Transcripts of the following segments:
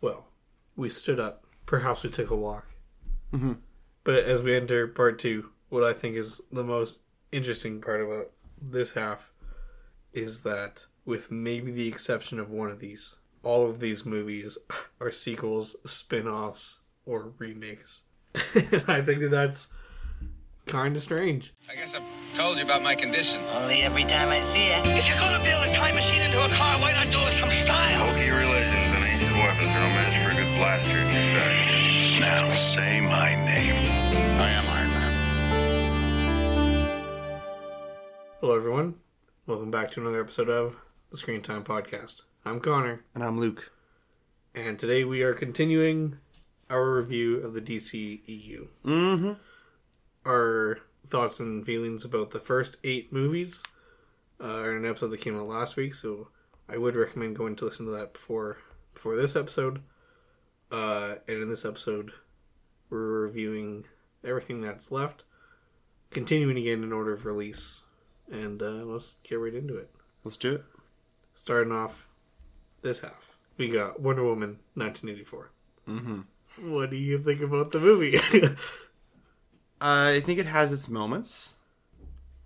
Well, we stood up. Perhaps we took a walk. Mm-hmm. But as we enter part two, what I think is the most interesting part about this half is that, with maybe the exception of one of these, all of these movies are sequels, spin offs, or remakes. and I think that that's kind of strange. I guess I've told you about my condition. Only every time I see it. If you're gonna build a time machine into a car, why not do it with some style? Okie for a good blaster at your side. Now say my name. I am Iron Man. Hello, everyone. Welcome back to another episode of the Screen Time Podcast. I'm Connor, And I'm Luke. and today we are continuing our review of the DCEU. Mm-hmm. Our thoughts and feelings about the first eight movies uh, are an episode that came out last week, so I would recommend going to listen to that before before this episode. Uh, and in this episode, we're reviewing everything that's left, continuing again in order of release, and uh, let's get right into it. Let's do it. Starting off this half, we got Wonder Woman 1984. Mm-hmm. What do you think about the movie? I think it has its moments.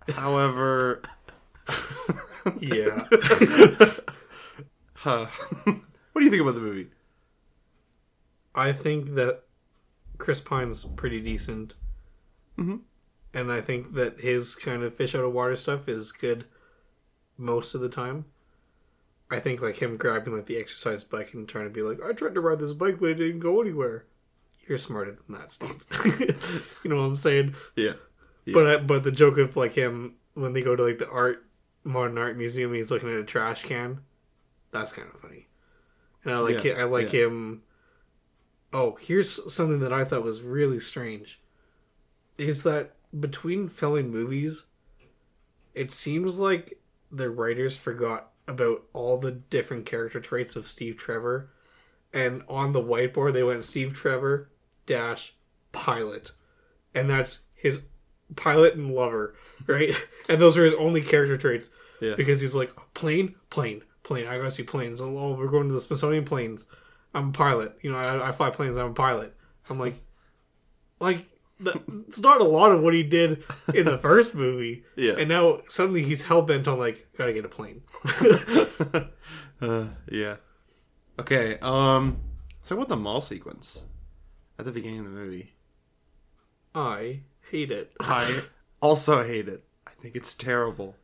However, yeah. huh. what do you think about the movie? I think that Chris Pine's pretty decent. Mhm. And I think that his kind of fish out of water stuff is good most of the time. I think like him grabbing like the exercise bike and trying to be like, I tried to ride this bike but it didn't go anywhere. You're smarter than that, Steve. you know what I'm saying? Yeah. Yeah. But I, but the joke of like him when they go to like the art modern art museum and he's looking at a trash can, that's kind of funny. And I like Yeah, it, I like yeah. him. Oh, here's something that I thought was really strange. Is that between filming movies, it seems like the writers forgot about all the different character traits of Steve Trevor, and on the whiteboard they went Steve Trevor dash pilot, and that's his pilot and lover, right? and those are his only character traits Yeah. because he's like plane, plane, plane. I gotta see planes. Oh, oh, we're going to the Smithsonian planes. I'm a pilot. You know, I, I fly planes. I'm a pilot. I'm like, like the, it's not a lot of what he did in the first movie. Yeah. And now suddenly he's hell bent on like, gotta get a plane. uh, yeah. Okay. Um. So what the mall sequence at the beginning of the movie? I hate it. I also hate it. I think it's terrible.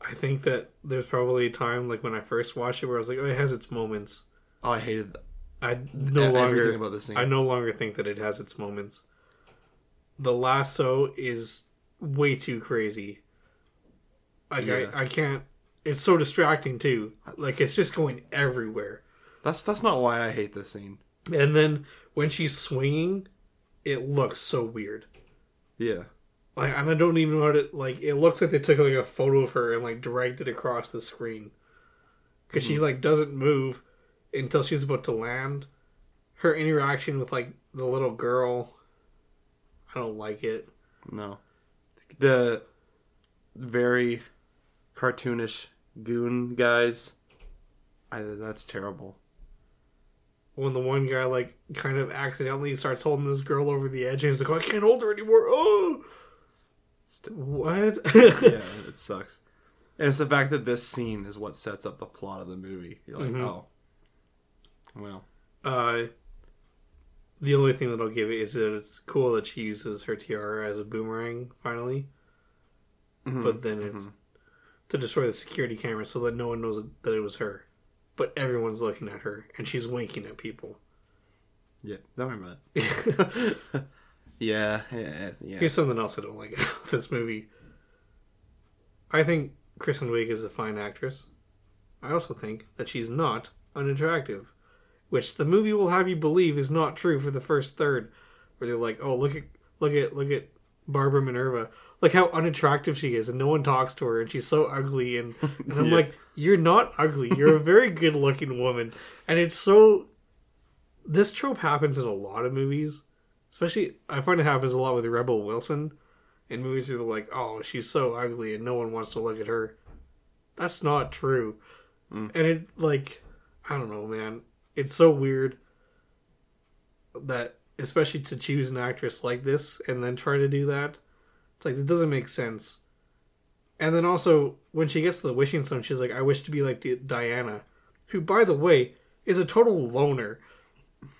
I think that there's probably a time like when I first watched it where I was like, oh, it has its moments. Oh, I hated. I no longer about this scene. I no longer think that it has its moments. The lasso is way too crazy. Like Yeah. I, I can't. It's so distracting too. Like it's just going everywhere. That's that's not why I hate this scene. And then when she's swinging, it looks so weird. Yeah. Like, and I don't even know how to like. It looks like they took like a photo of her and like dragged it across the screen because she hmm. like doesn't move until she's about to land. Her interaction with like the little girl, I don't like it. No. The very cartoonish goon guys. I, that's terrible. When the one guy like kind of accidentally starts holding this girl over the edge and he's like, I can't hold her anymore. Oh, what? yeah, it sucks. And it's the fact that this scene is what sets up the plot of the movie. You're like, Mhm. oh, well, Uh, the only thing that I'll give it is that it's cool that she uses her tiara as a boomerang finally. Mhm, But then it's to destroy the security camera so that no one knows that it was her. But everyone's looking at her and she's winking at people. yeah, don't worry about it. yeah, yeah, yeah. Here's something else I don't like about this movie. I think Kristen Wiig is a fine actress. I also think that she's not unattractive, which the movie will have you believe is not true for the first third, where they're like, "Oh, look at look at look at Barbara Minerva, look how unattractive she is, and no one talks to her, and she's so ugly." And, and I'm Yeah. like, "You're not ugly. You're a very good-looking woman," and it's so. This trope happens in a lot of movies, especially I find it happens a lot with Rebel Wilson in movies where they're like, "Oh, she's so ugly and no one wants to look at her." That's not true. Mm. And it like I don't know, man. It's so weird. that especially to choose an actress like this and then try to do that. It's like it doesn't make sense. And then also when she gets to the wishing stone, she's like, "I wish to be like Di- Diana," who, by the way, is a total loner.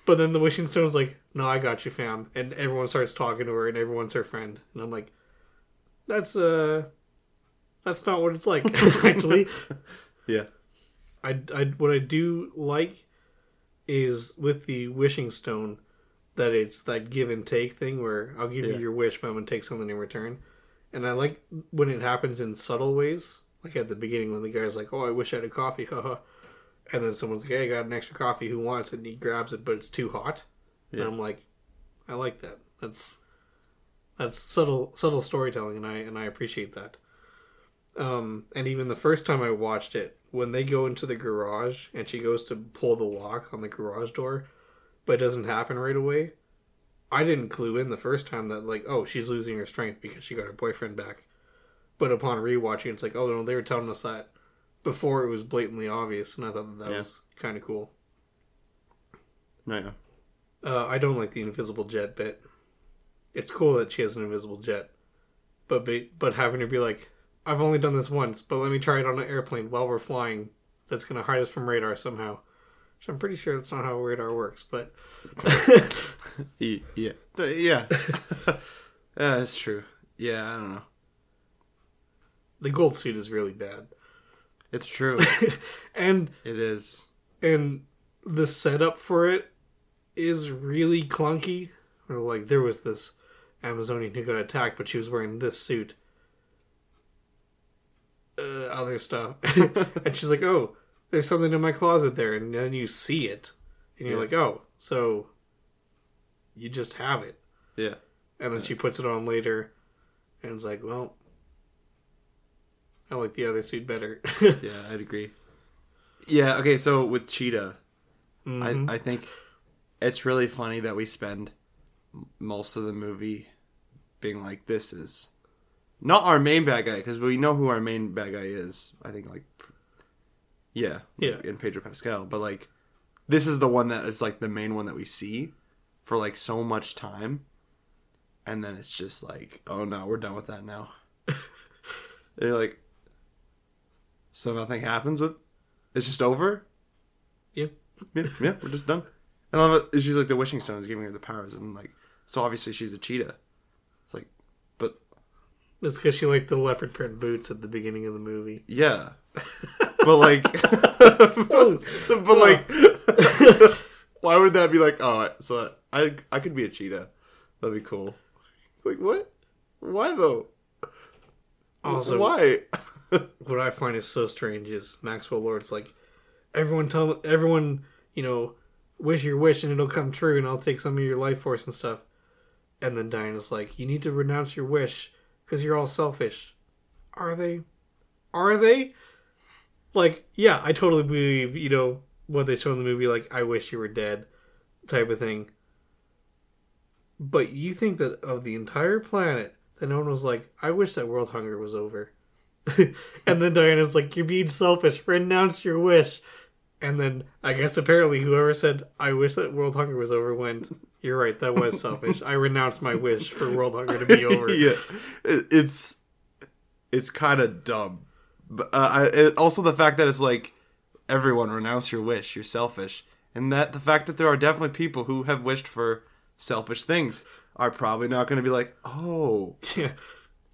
But then the wishing stone's like, "No, I got you, fam," and everyone starts talking to her, and everyone's her friend. And I'm like, "That's uh, that's not what it's like, actually." Yeah. I, I what I do like is with the wishing stone that it's that give and take thing where I'll give Yeah. you your wish, but I'm gonna take something in return. And I like when it happens in subtle ways, like at the beginning when the guy's like, "Oh, I wish I had a coffee," haha, and then someone's like, "Hey, I got an extra coffee. Who wants it?" And he grabs it, but it's too hot. Yeah. And I'm like, I like that. That's that's subtle subtle storytelling, and I and I appreciate that. Um, and even the first time I watched it, when they go into the garage and she goes to pull the lock on the garage door, but it doesn't happen right away. I didn't clue in the first time that like, oh, she's losing her strength because she got her boyfriend back. But upon rewatching, it's like, oh no, they were telling us that before it was blatantly obvious, and I thought that, that Yeah. was kind of cool. No, yeah. Uh, I don't like the invisible jet bit. It's cool that she has an invisible jet, but be, but having her be like, "I've only done this once, but let me try it on an airplane while we're flying. That's gonna hide us from radar somehow." Which I'm pretty sure that's not how radar works, but Yeah. Yeah. yeah, that's true. Yeah, I don't know. the gold suit is really bad, It's true. and it is. and the setup for it is really clunky. Or like there was this Amazonian who got attacked, but she was wearing this suit. Uh, other stuff, and she's like, "Oh, there's something in my closet there," and then you see it, and you're Yeah. like, "Oh, so you just have it." Yeah. And then she puts it on later, and it's like, "Well, I like the other suit better." Yeah, I'd agree. Yeah, okay, so with Cheetah, Mhm. I, I think it's really funny that we spend most of the movie being like, this is not our main bad guy, because we know who our main bad guy is. I think, like, yeah, Yeah. in Pedro Pascal, but like, this is the one that is like the main one that we see for like so much time, and then it's just like, oh no, we're done with that now. They're like, so nothing happens with, it's just over. yeah. Yeah, yeah, we're just done. And I love it. She's like the wishing stone is giving her the powers, and like, so obviously she's a cheetah. It's like, but It's because she liked the leopard print boots at the beginning of the movie. yeah, but like, but like, why would that be like? Oh, so I I could be a cheetah. That'd be cool. Like what? Why though? Also, why? what I find is so strange is Maxwell Lord's like, everyone tell everyone, you know, wish your wish and it'll come true and I'll take some of your life force and stuff. And then Diana's like, you need to renounce your wish because you're all selfish. Are they? Are they? Like, yeah, I totally believe, you know, what they show in the movie, like, I wish you were dead type of thing. But you think that of the entire planet, that no one was like, I wish that world hunger was over. and then Diana's like, You're being selfish, renounce your wish. And then I guess apparently whoever said, I wish that world hunger was over went, You're right, that was selfish. I renounce my wish for world hunger to be over. yeah, it's it's kind of dumb, but uh, I, it, also the fact that it's like everyone renounce your wish, you're selfish, and that the fact that there are definitely people who have wished for selfish things are probably not going to be like, oh, Yeah.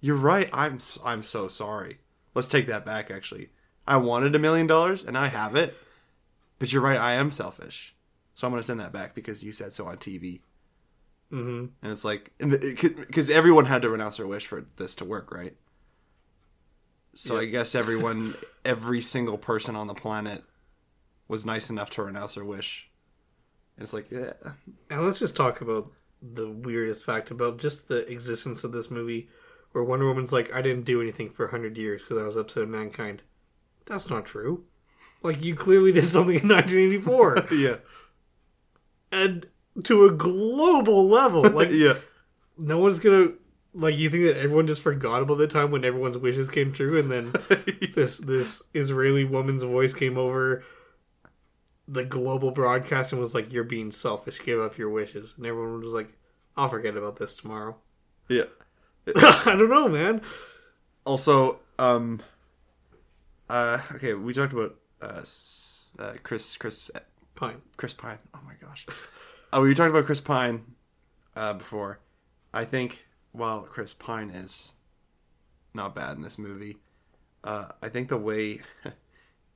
you're right. I'm I'm so sorry. Let's take that back. Actually, I wanted a million dollars and I have it, but you're right. I am selfish, so I'm going to send that back because you said so on TV. hmm And it's like, because everyone had to renounce their wish for this to work, right? So I guess everyone, every single person on the planet was nice enough to renounce their wish. And it's like, yeah. And let's just talk about the weirdest fact about just the existence of this movie where Wonder Woman's like, I didn't do anything for 100 years because I was upset at mankind. That's not true. Like, you clearly did something in 1984. Yeah. and to a global level. Like, yeah. no one's gonna. Like, you think that everyone just forgot about the time when everyone's wishes came true and then this this Israeli woman's voice came over the global broadcasting was like, "You're being selfish. Give up your wishes," and everyone was like, "I'll forget about this tomorrow." Yeah. I don't know, man. Also, um, uh, okay, we talked about uh, uh Chris Chris Pine. Chris Pine. Oh my gosh. Oh, we talked about Chris Pine uh, before. I think while Chris Pine is not bad in this movie, uh, I think the way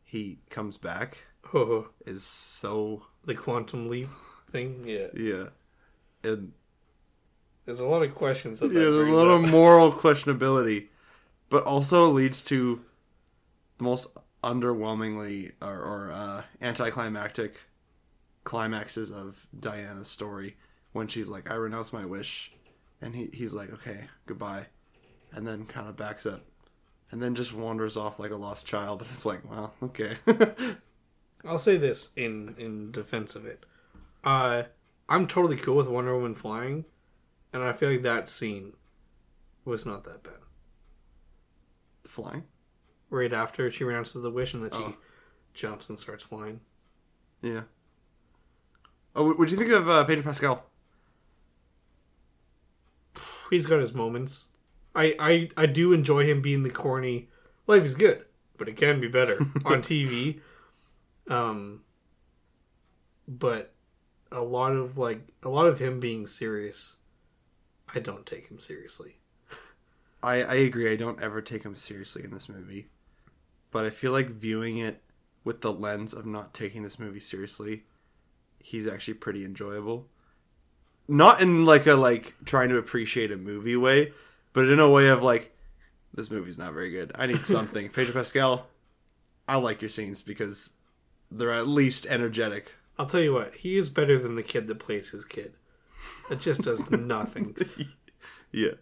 he comes back Oh, is so the quantum leap thing. Yeah, yeah. And there's a lot of questions. That yeah, that there's a lot of moral questionability, but also leads to the most underwhelmingly or, or uh, anticlimactic climaxes of Diana's story when she's like, "I renounce my wish," and he he's like, "Okay, goodbye," and then kind of backs up, and then just wanders off like a lost child. And it's like, well, okay, I'll say this in in defense of it. Uh, I'm totally cool with Wonder Woman flying, and I feel like that scene was not that bad. flying. Right after she renounces the wish, and then she Oh. jumps and starts flying. Yeah. Oh, what do you think of uh, Pedro Pascal? He's got his moments. I I I do enjoy him being the corny. Life is good, but it can be better on TV. Um, but a lot of like a lot of him being serious, I don't take him seriously. I, I agree. I don't ever take him seriously in this movie, but I feel like viewing it with the lens of not taking this movie seriously, he's actually pretty enjoyable. Not in like a like trying to appreciate a movie way, but in a way of like this movie's not very good. I need something. Pedro Pascal, I like your scenes because they're at least energetic. I'll tell you what, he is better than the kid that plays his kid. That just does nothing. Yeah.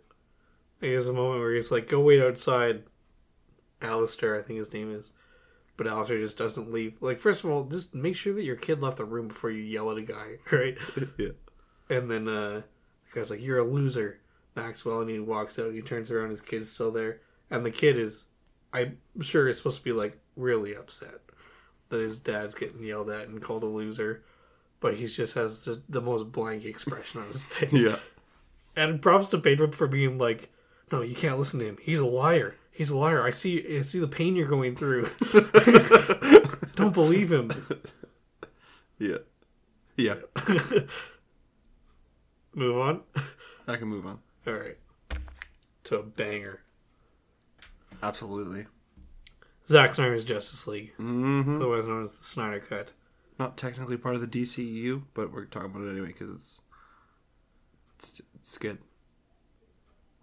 He has a moment where he's like, "Go wait outside." Alistair, I think his name is, but Alistair just doesn't leave. Like, first of all, just make sure that your kid left the room before you yell at a guy, right? Yeah. And then uh, the guy's like, "You're a loser, Maxwell," and he walks out. He turns around, his kid's still there, and the kid is, I'm sure, is supposed to be like really upset that his dad's getting yelled at and called a loser, but he just has the, the most blank expression on his face. Yeah. And props to Pedro for being like, "No, you can't listen to him. He's a liar. He's a liar. I see. I see the pain you're going through. Don't believe him." Yeah. Yeah. Move on. I can move on. All right. To a banger. Absolutely. Zack Snyder's Justice League, hmm otherwise known as the Snyder Cut. not technically part of the DCEU, but we're talking about it anyway because it's, it's it's good.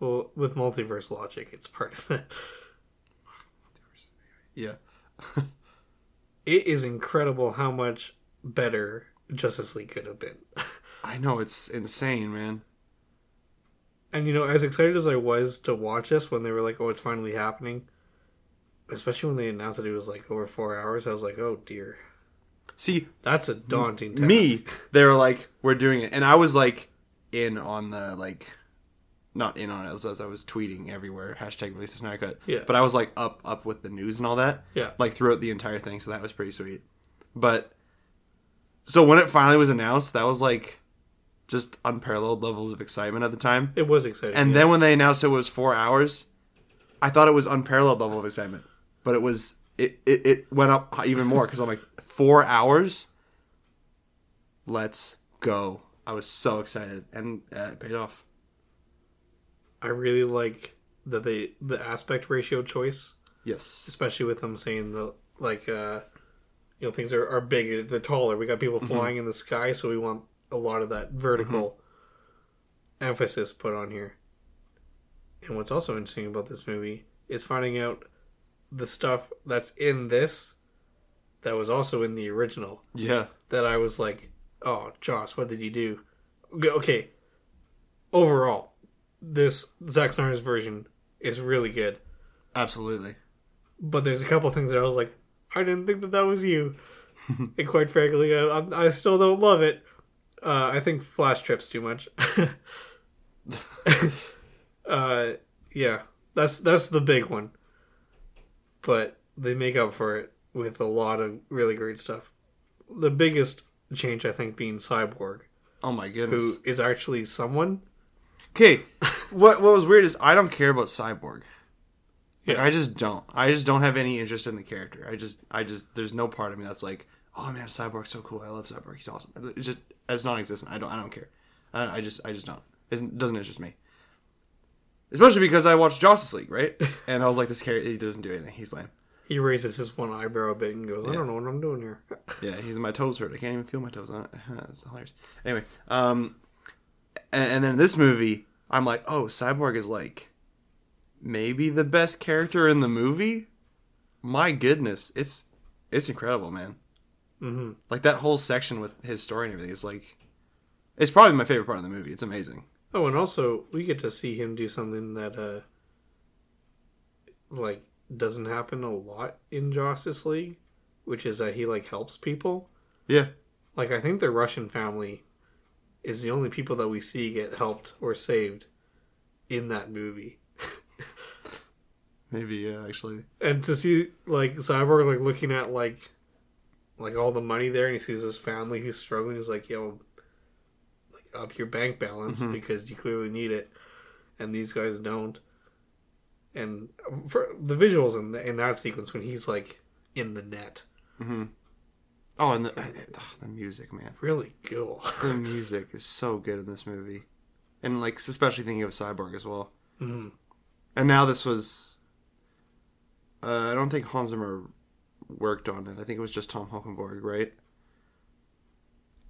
Well, with multiverse logic, it's part of that. Yeah, It is incredible how much better Justice League could have been. I know it's insane, man. And you know, as excited as I was to watch this when they were like, "Oh, it's finally happening," especially when they announced that it was like over four hours, I was like, "Oh dear, See, that's a daunting task." me, they were like, "We're doing it," and I was like, in on the like, not in on it as, as I was tweeting everywhere hashtag release the Snyder Cut. Yeah. but I was like up up with the news and all that. Yeah. like throughout the entire thing, so that was pretty sweet. But so when it finally was announced, that was like just unparalleled levels of excitement at the time. it was exciting. And yes. then when they announced it was four hours, I thought it was unparalleled level of excitement. But it was it it, it went up even more because I'm like four hours. Let's go! I was so excited, and uh, it paid off. I really like that they the aspect ratio choice, Yes, especially with them saying the like, uh you know, things are, are big, they're taller. We got people flying in the sky, so we want a lot of that vertical emphasis put on here. And what's also interesting about this movie is finding out the stuff that's in this that was also in the original. yeah, That I was like, oh, Joss, what did you do? Okay, overall, this Zack Snyder's version is really good. absolutely. But there's a couple things that I was like, I didn't think that that was you. and quite frankly, I, I, I still don't love it. Uh, I think Flash trips too much. uh, yeah, that's that's the big one. But they make up for it with a lot of really great stuff. the biggest change I think being Cyborg, Oh my goodness. who is actually someone. Okay, what what was weird is I don't care about Cyborg. Like, Yeah. I just don't. I just don't have any interest in the character. I just, I just, there's no part of me that's like, oh man, Cyborg's so cool. I love Cyborg. He's awesome. It's just, it's non-existent. I don't, I don't care. I, I just, I just don't. It doesn't interest me. Especially because I watched Justice League, right? And I was like, this character, he doesn't do anything. He's lame. He raises his one eyebrow a bit and goes, "I don't know what I'm doing here." Yeah, he's my toes hurt. I can't even feel my toes on it. That's hilarious. Anyway, um, and, and then this movie, I'm like, oh, Cyborg is like maybe the best character in the movie. My goodness, it's it's incredible, man. hmm Like that whole section with his story and everything is like, it's probably my favorite part of the movie. It's amazing. Oh, and also we get to see him do something that, uh, like, doesn't happen a lot in Justice League, which is that he like helps people. Yeah, Like, I think the Russian family is the only people that we see get helped or saved in that movie. maybe yeah, actually. And to see like Cyborg like looking at like like all the money there, and he sees his family who's struggling. He's like, "Yo, like up your bank balance mm-hmm. because you clearly need it, and these guys don't." And for the visuals in the, in that sequence when he's like in the net, mm-hmm. Oh, and the the music, man. really cool. The music is so good in this movie, and like especially thinking of Cyborg as well. Mhm. And now this was, uh, I don't think Hans Zimmer worked on it. I think it was just Tom Holkenborg, right?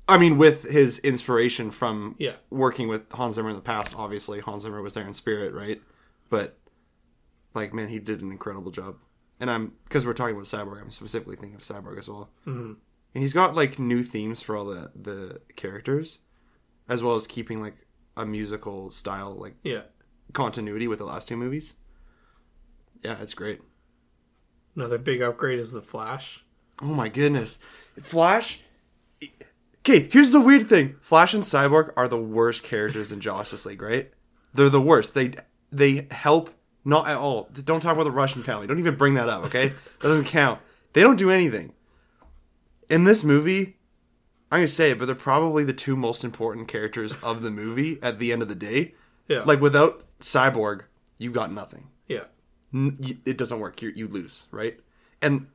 I mean, with his inspiration from Yeah. working with Hans Zimmer in the past, obviously Hans Zimmer was there in spirit, right? But like, man, he did an incredible job. And I'm because we're talking about Cyborg, I'm specifically thinking of Cyborg as well. Mhm. And he's got like new themes for all the the characters, as well as keeping like a musical style like Yeah. continuity with the last two movies. Yeah, it's great. Another big upgrade is the Flash. Oh my goodness. Flash. Okay, here's the weird thing. Flash and Cyborg are the worst characters in Justice League, right? They're the worst. They they help not at all. Don't talk about the Russian family. Don't even bring that up, okay? that doesn't count. They don't do anything. In this movie, I'm gonna say it, but they're probably the two most important characters of the movie at the end of the day. Yeah. Like without Cyborg, you got nothing. yeah. N- It doesn't work. You you lose, right? And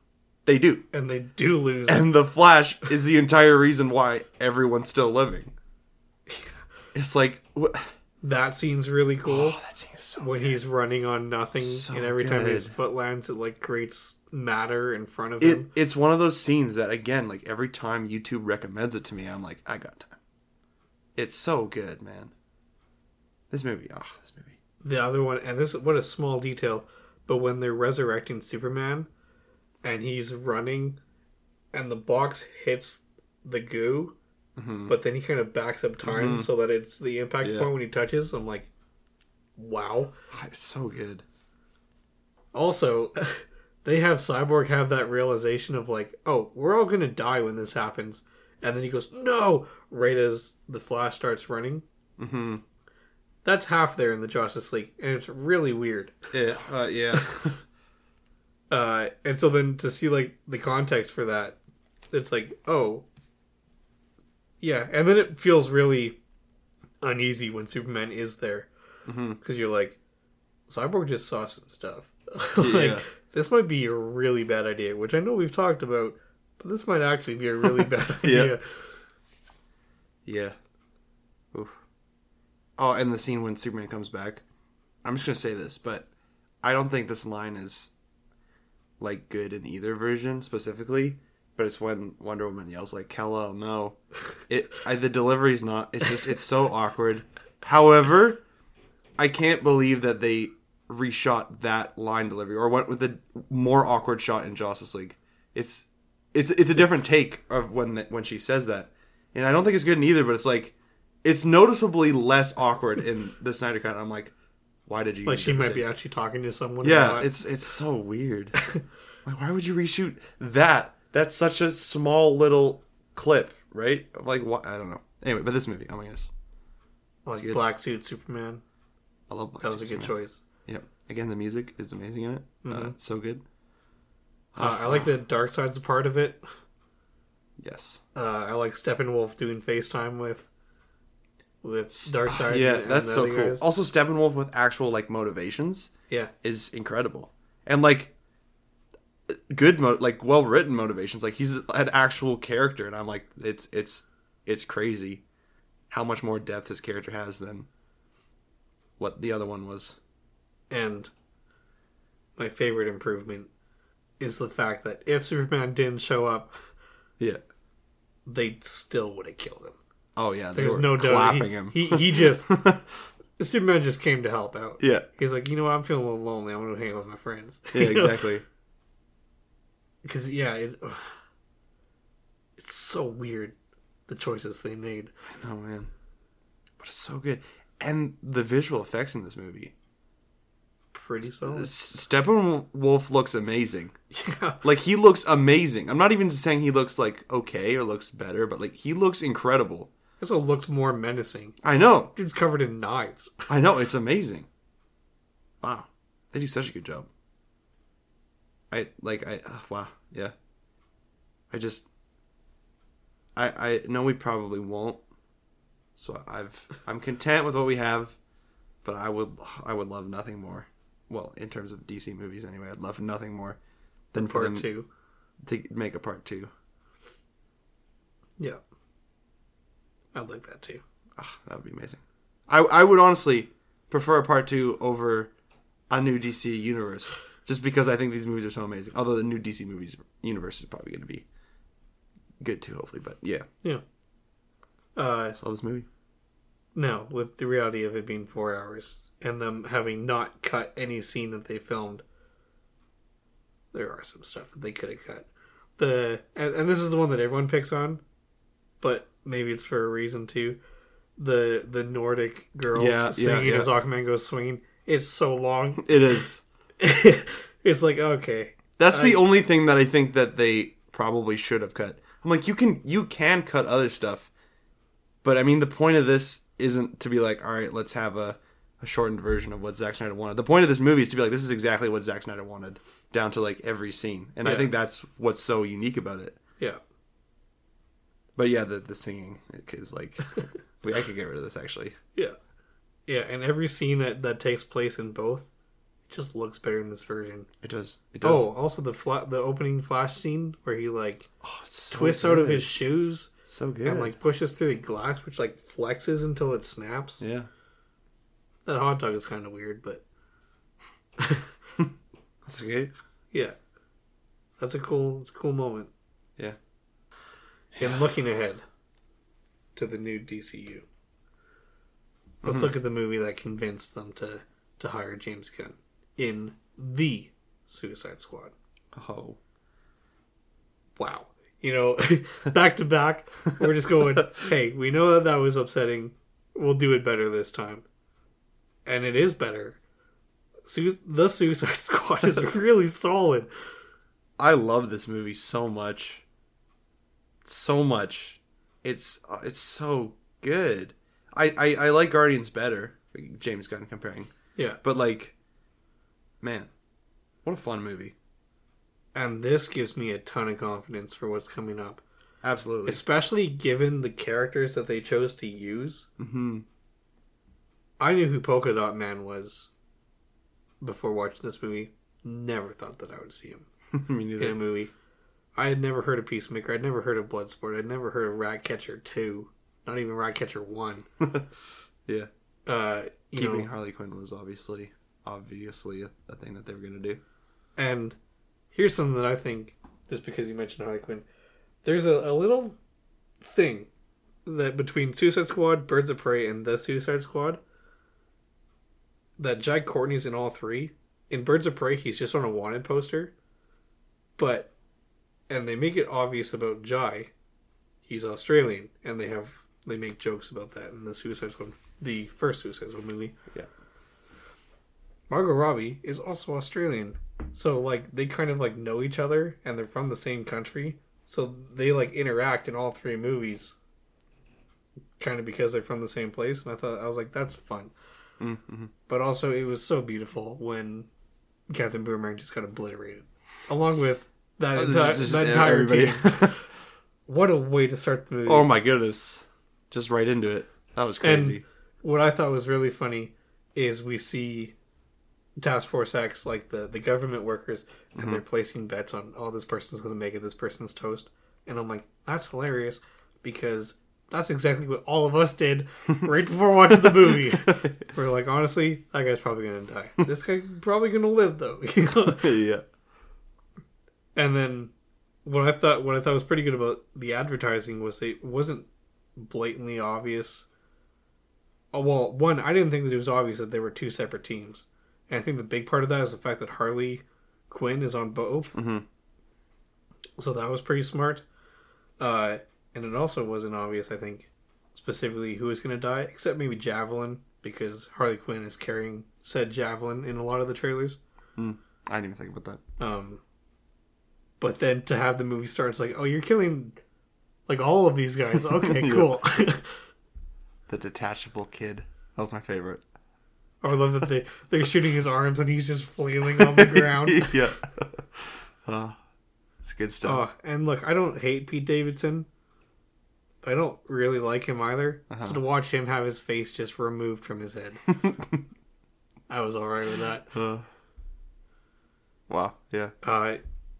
they do. And they do lose. And the Flash is the entire reason why everyone's still living. It's like wh- that scene's really oh, cool. that scene is so when he's running on nothing, So and every time his good. foot lands, it like creates matter in front of it, him. it's one of those scenes that again, like every time YouTube recommends it to me, I'm like, I got time. It's so good, man. This movie, oh, this movie. The other one, and this what a small detail, but when they're resurrecting Superman, and he's running, and the box hits the goo, but then he kind of backs up time so that it's the impact Yeah. point when he touches. I'm like, wow. Ah, it's so good. Also, they have Cyborg have that realization of like, oh, we're all gonna die when this happens, and then he goes, no, right as the Flash starts running. Mm-hmm. That's half there in the Justice League, and it's really weird. Yeah, uh, yeah. Uh, and so then to see like the context for that, it's like, oh, yeah, and then it feels really uneasy when Superman is there mm-hmm. because you're like, Cyborg just saw some stuff. like Yeah. this might be a really bad idea, which I know we've talked about, but this might actually be a really bad idea. Yeah. Oof. Oh, and the scene when Superman comes back. I'm just gonna say this, but I don't think this line is like good in either version specifically. But it's when Wonder Woman yells like "Kal-El, no!" It I, the delivery's not. It's just it's so awkward. However, I can't believe that they reshot that line delivery or went with a more awkward shot in Justice League. It's it's it's a different take of when the, when she says that, and I don't think it's good either. But it's like it's noticeably less awkward in the Snyder cut. I'm like, why did you? Like she might be actually talking to someone. Yeah, it's it's so weird. like, why would you reshoot that? That's such a small little clip, right? Like, what? I don't know. Anyway, but this movie, oh my goodness, like good. black suit Superman. I love Black That was a good Superman. choice. Yep. Again, the music is amazing in it. Uh, it's so good. Uh, I like the Darkseid's part of it. Yes. Uh, I like Steppenwolf doing FaceTime with with dark Darkseid. yeah, and- that's so cool. guys. Also, Steppenwolf with actual like motivations yeah, is incredible, and like good, mo- like well written motivations. Like he's an actual character, and I'm like, it's it's it's crazy how much more depth his character has than what the other one was. and my favorite improvement is the fact that if Superman didn't show up, Yeah. they still would have killed him. Oh yeah. There's no doubt. clapping He, him. he he just Superman just came to help out. yeah. He's like, you know what? I'm feeling a little lonely. I'm gonna hang out with my friends. Yeah. Exactly. Because yeah, it, it's so weird the choices they made. I know, man, but it's so good, and the visual effects in this movie. Pretty solid. Steppenwolf looks amazing. Yeah, Like he looks amazing. I'm not even saying he looks like okay or looks better, but like he looks incredible. this one looks more menacing. I know. Dude's covered in knives. I know. It's amazing. Wow, they do such a good job. I like. I uh, wow. Yeah. I just. I I know we probably won't. So I've I'm content with what we have, but I would I would love nothing more. Well, in terms of DC movies, anyway, I'd love nothing more than for them two. to make a part two. Yeah, I'd like that too. Ah, that would be amazing. I I would honestly prefer a part two over a new DC universe, just because I think these movies are so amazing. Although the new DC movies universe is probably going to be good too, hopefully. But yeah, Yeah. Uh, I love this movie. no, with the reality of it being four hours and them having not cut any scene that they filmed, there are some stuff that they could have cut. The and, and this is the one that everyone picks on, but maybe it's for a reason too. The the Nordic girls Yeah, yeah, singing yeah. as Aquaman goes swinging. It's so long. It is. it's like okay, That's the only thing that I think that they probably should have cut. I'm like, you can you can cut other stuff, but I mean, the point of this isn't to be like, all right, let's have a, a shortened version of what Zack Snyder wanted. The point of this movie is to be like, this is exactly what Zack Snyder wanted, down to like every scene, and I think that's what's so unique about it. yeah, But yeah, the the singing is like, I could get rid of this actually. yeah, yeah. And every scene that that takes place in both, just looks better in this version. It does. It does. Oh, also the fla- the opening flash scene where he like Oh, so twists out of his shoes so good. and like pushes through the glass, which like flexes until it snaps. yeah, That hot dog is kind of weird, but that's okay. yeah, that's a cool, it's a cool moment. Yeah. And looking ahead to the new DCU, let's Mm-hmm. look at the movie that convinced them to to hire James Gunn in the Suicide Squad. Oh, wow. You know, back to back, we're just going, hey, we know that that was upsetting. We'll do it better this time. And it is better. Su- the Suicide Squad is really solid. I love this movie so much, so much. It's uh, it's so good. I, I I like Guardians better. James Gunn comparing, Yeah. but like, man, what a fun movie. And this gives me a ton of confidence for what's coming up. Absolutely. Especially given the characters that they chose to use. hmm I knew who Polka Dot Man was before watching this movie. Never thought that I would see him. In a movie. I had never heard of Peacemaker. I'd never heard of Bloodsport. I'd never heard of Ratcatcher 2. Not even Ratcatcher 1. Yeah. Uh, you Keeping know, Harley Quinn was obviously obviously a, a thing that they were gonna do. and here's something that I think, just because you mentioned Harley Quinn, there's a, a little thing that between Suicide Squad, Birds of Prey, and the Suicide Squad that Jai Courtney's in all three. In Birds of Prey, he's just on a wanted poster, but and they make it obvious about Jai, he's Australian, and they have they make jokes about that in the Suicide Squad, the first Suicide Squad movie. Yeah. Margot Robbie is also Australian, so like they kind of like know each other, and they're from the same country, so they like interact in all three movies, kind of because they're from the same place. And I thought I was like, that's fun. Mm-hmm. But also, it was so beautiful when Captain Boomerang just got obliterated, along with that Oh, entire, just that entire team. what a way to start the movie. Oh my goodness. Just right into it. That was crazy. And what I thought was really funny is we see Task Force X, like the, the government workers, and Mm-hmm. they're placing bets on, oh, this person's going to make it, this person's toast. And I'm like, that's hilarious because that's exactly what all of us did right before watching the movie. We're like, honestly, that guy's probably going to die. This guy probably going to live, though. yeah. And then what I thought what I thought was pretty good about the advertising was it wasn't blatantly obvious. Oh, well, one, I didn't think that it was obvious that there were two separate teams. And I think the big part of that is the fact that Harley Quinn is on both. Mm-hmm. So that was pretty smart. Uh, and it also wasn't obvious, I think, specifically who was going to die, except maybe Javelin, because Harley Quinn is carrying said Javelin in a lot of the trailers. I didn't even think about that. Um, but then to have the movie start, it's like, oh, you're killing like all of these guys. Okay, cool. The detachable kid. That was my favorite. I love that they they're shooting his arms and he's just flailing on the ground. yeah. Uh, it's good stuff. Oh, and look, I don't hate Pete Davidson. But I don't really like him either. Uh-huh. So to watch him have his face just removed from his head, I was alright with that. Uh, wow. Yeah. Uh,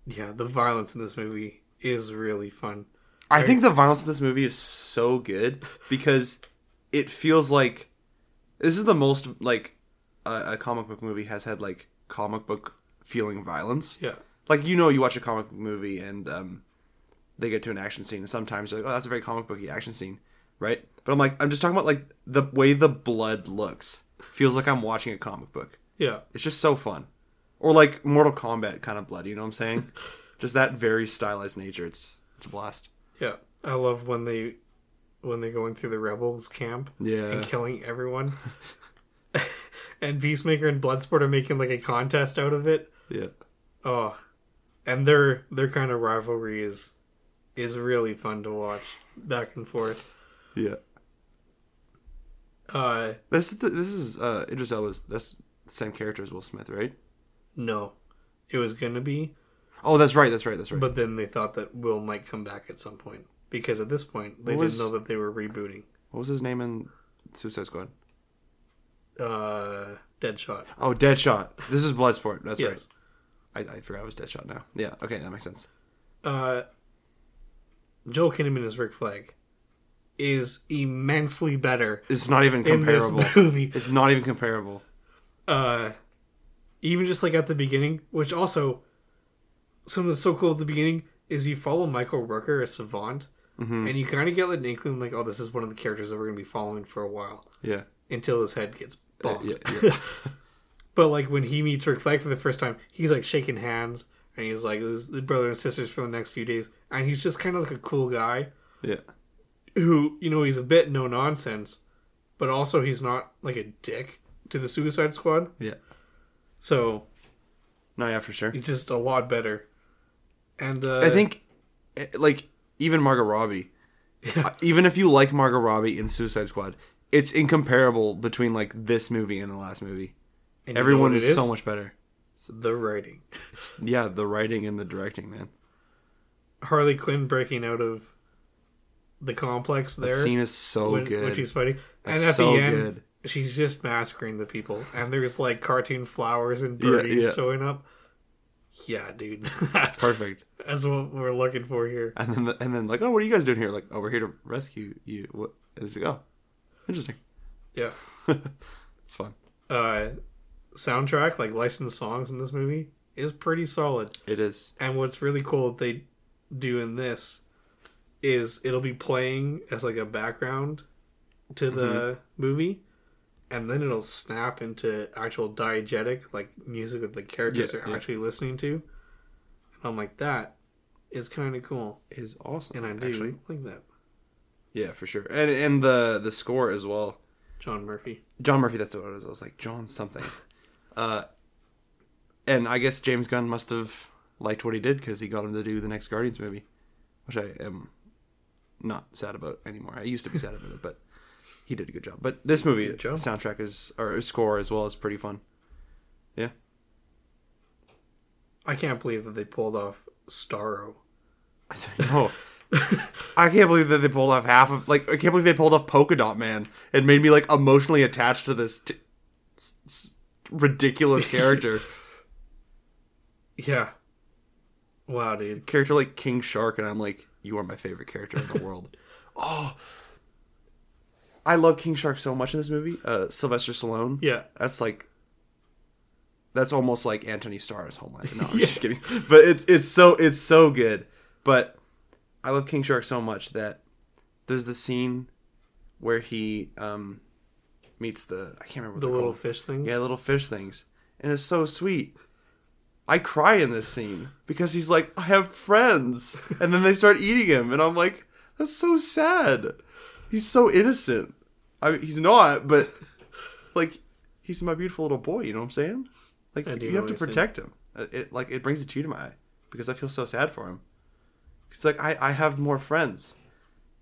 yeah, the violence in this movie is really fun. I think the violence in this movie is so good because it feels like this is the most like a, a comic book movie has had like comic book feeling violence. Yeah, Like you know, you watch a comic book movie and um, they get to an action scene, and sometimes you're like, "Oh, that's a very comic booky action scene," right? But I'm like, I'm just talking about like the way the blood looks. Feels like I'm watching a comic book. yeah. It's just so fun, or like Mortal Kombat kind of blood. You know what I'm saying? just that very stylized nature. It's it's a blast. Yeah, I love when they when they're going through the rebels camp Yeah. and killing everyone. and Peacemaker and Bloodsport are making like a contest out of it. Yeah. Oh, and their their kind of rivalry is is really fun to watch back and forth. Yeah. Uh, This is the, this is uh Idris Elba's that's the same character as Will Smith, right? no, it was gonna be, Oh, that's right. That's right. That's right. but then they thought that Will might come back at some point because at this point they was- didn't know that they were rebooting. what was his name in Suicide Squad? Uh, Deadshot. Oh, Deadshot. This is Bloodsport. That's Yes. right. I, I forgot it was Deadshot now. Yeah. Okay, that makes sense. uh, Joel Kinnaman as Rick Flag is immensely better It's not even comparable. movie. It's not even comparable. Uh, even just like at the beginning, which also something that's so cool at the beginning is you follow Michael Rooker as Savant, Mm-hmm. and you kind of get like an inkling like, oh, this is one of the characters that we're gonna be following for a while Yeah. until his head gets Uh, yeah. Yeah. But like when he meets Rick Flag for the first time, he's like shaking hands and he's like, "This is the brother and sisters for the next few days," and he's just kind of like a cool guy. yeah. who you know he's a bit no nonsense, but also he's not like a dick to the Suicide Squad. Yeah. So No, yeah, for sure. he's just a lot better. And uh, I think, eh, like, even Margot Robbie, uh, even if you like Margot Robbie in Suicide Squad, it's incomparable between like this movie and the last movie. and Everyone is, it so much better. the writing. Yeah, the writing and the directing, man. Harley Quinn breaking out of the complex there. The scene is so when, good. when she's fighting, That's and at so the end good. she's just massacring the people, and there's like cartoon flowers and Yeah, yeah. showing up. Yeah, dude, that's Perfect. That's what we're looking for here. And then, the, and then, like, oh, what are you guys doing here? Like, oh, we're here to rescue you. What? And it's like, oh, interesting. Yeah. It's fun. uh soundtrack like licensed songs in this movie is pretty solid It is. and what's really cool that they do in this is it'll be playing as like a background to the Mm-hmm. movie and then it'll snap into actual diegetic like music that the characters Yeah, are yeah. actually listening to and i'm like that is kind of cool is awesome. and i do actually. like that Yeah, for sure. And and the the score as well. john murphy John Murphy. That's what it was. I was like John something. Uh, and I guess James Gunn must have liked what he did because he got him to do the next Guardians movie, which I am not sad about anymore. I used to be sad about it, but he did a good job. But this movie soundtrack is or score as well is pretty fun. Yeah, i can't believe that they pulled off starro I don't know. I can't believe that they pulled off half of like I can't believe they pulled off Polka Dot Man. It made me like emotionally attached to this t- s- s- ridiculous character. Yeah. Wow, dude. character like King Shark, and I'm like, you are my favorite character in the world. oh, I love King Shark so much in this movie. Uh, Sylvester Stallone. Yeah. that's like, that's almost like Anthony Starr's Homelander. No, I'm just kidding. But it's it's so it's so good. But I love King Shark so much that there's the scene where he um meets the I can't remember what The little called. fish things. Yeah, little fish things. And it's so sweet. I cry in this scene because he's like, I have friends. And then they start eating him. And I'm like, that's so sad. He's so innocent. I mean, he's not, but like, he's my beautiful little boy. You know what I'm saying? Like, you have to you're saying. protect him. It, it like it brings a tear to my eye because I feel so sad for him. It's like I, I have more friends,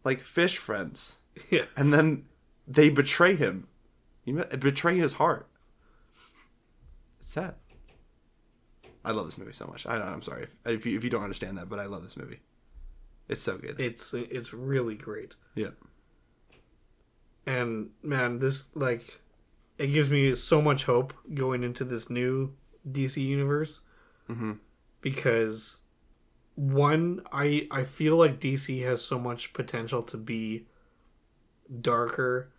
like fish friends, Yeah. and then they betray him. You know, betray his heart. It's sad. I love this movie so much. I, I'm sorry if, if you if you don't understand that, but I love this movie. It's so good. It's it's really great. yeah. And man, this like it gives me so much hope going into this new DC universe. Mm-hmm. Because one, I I feel like DC has so much potential to be darker.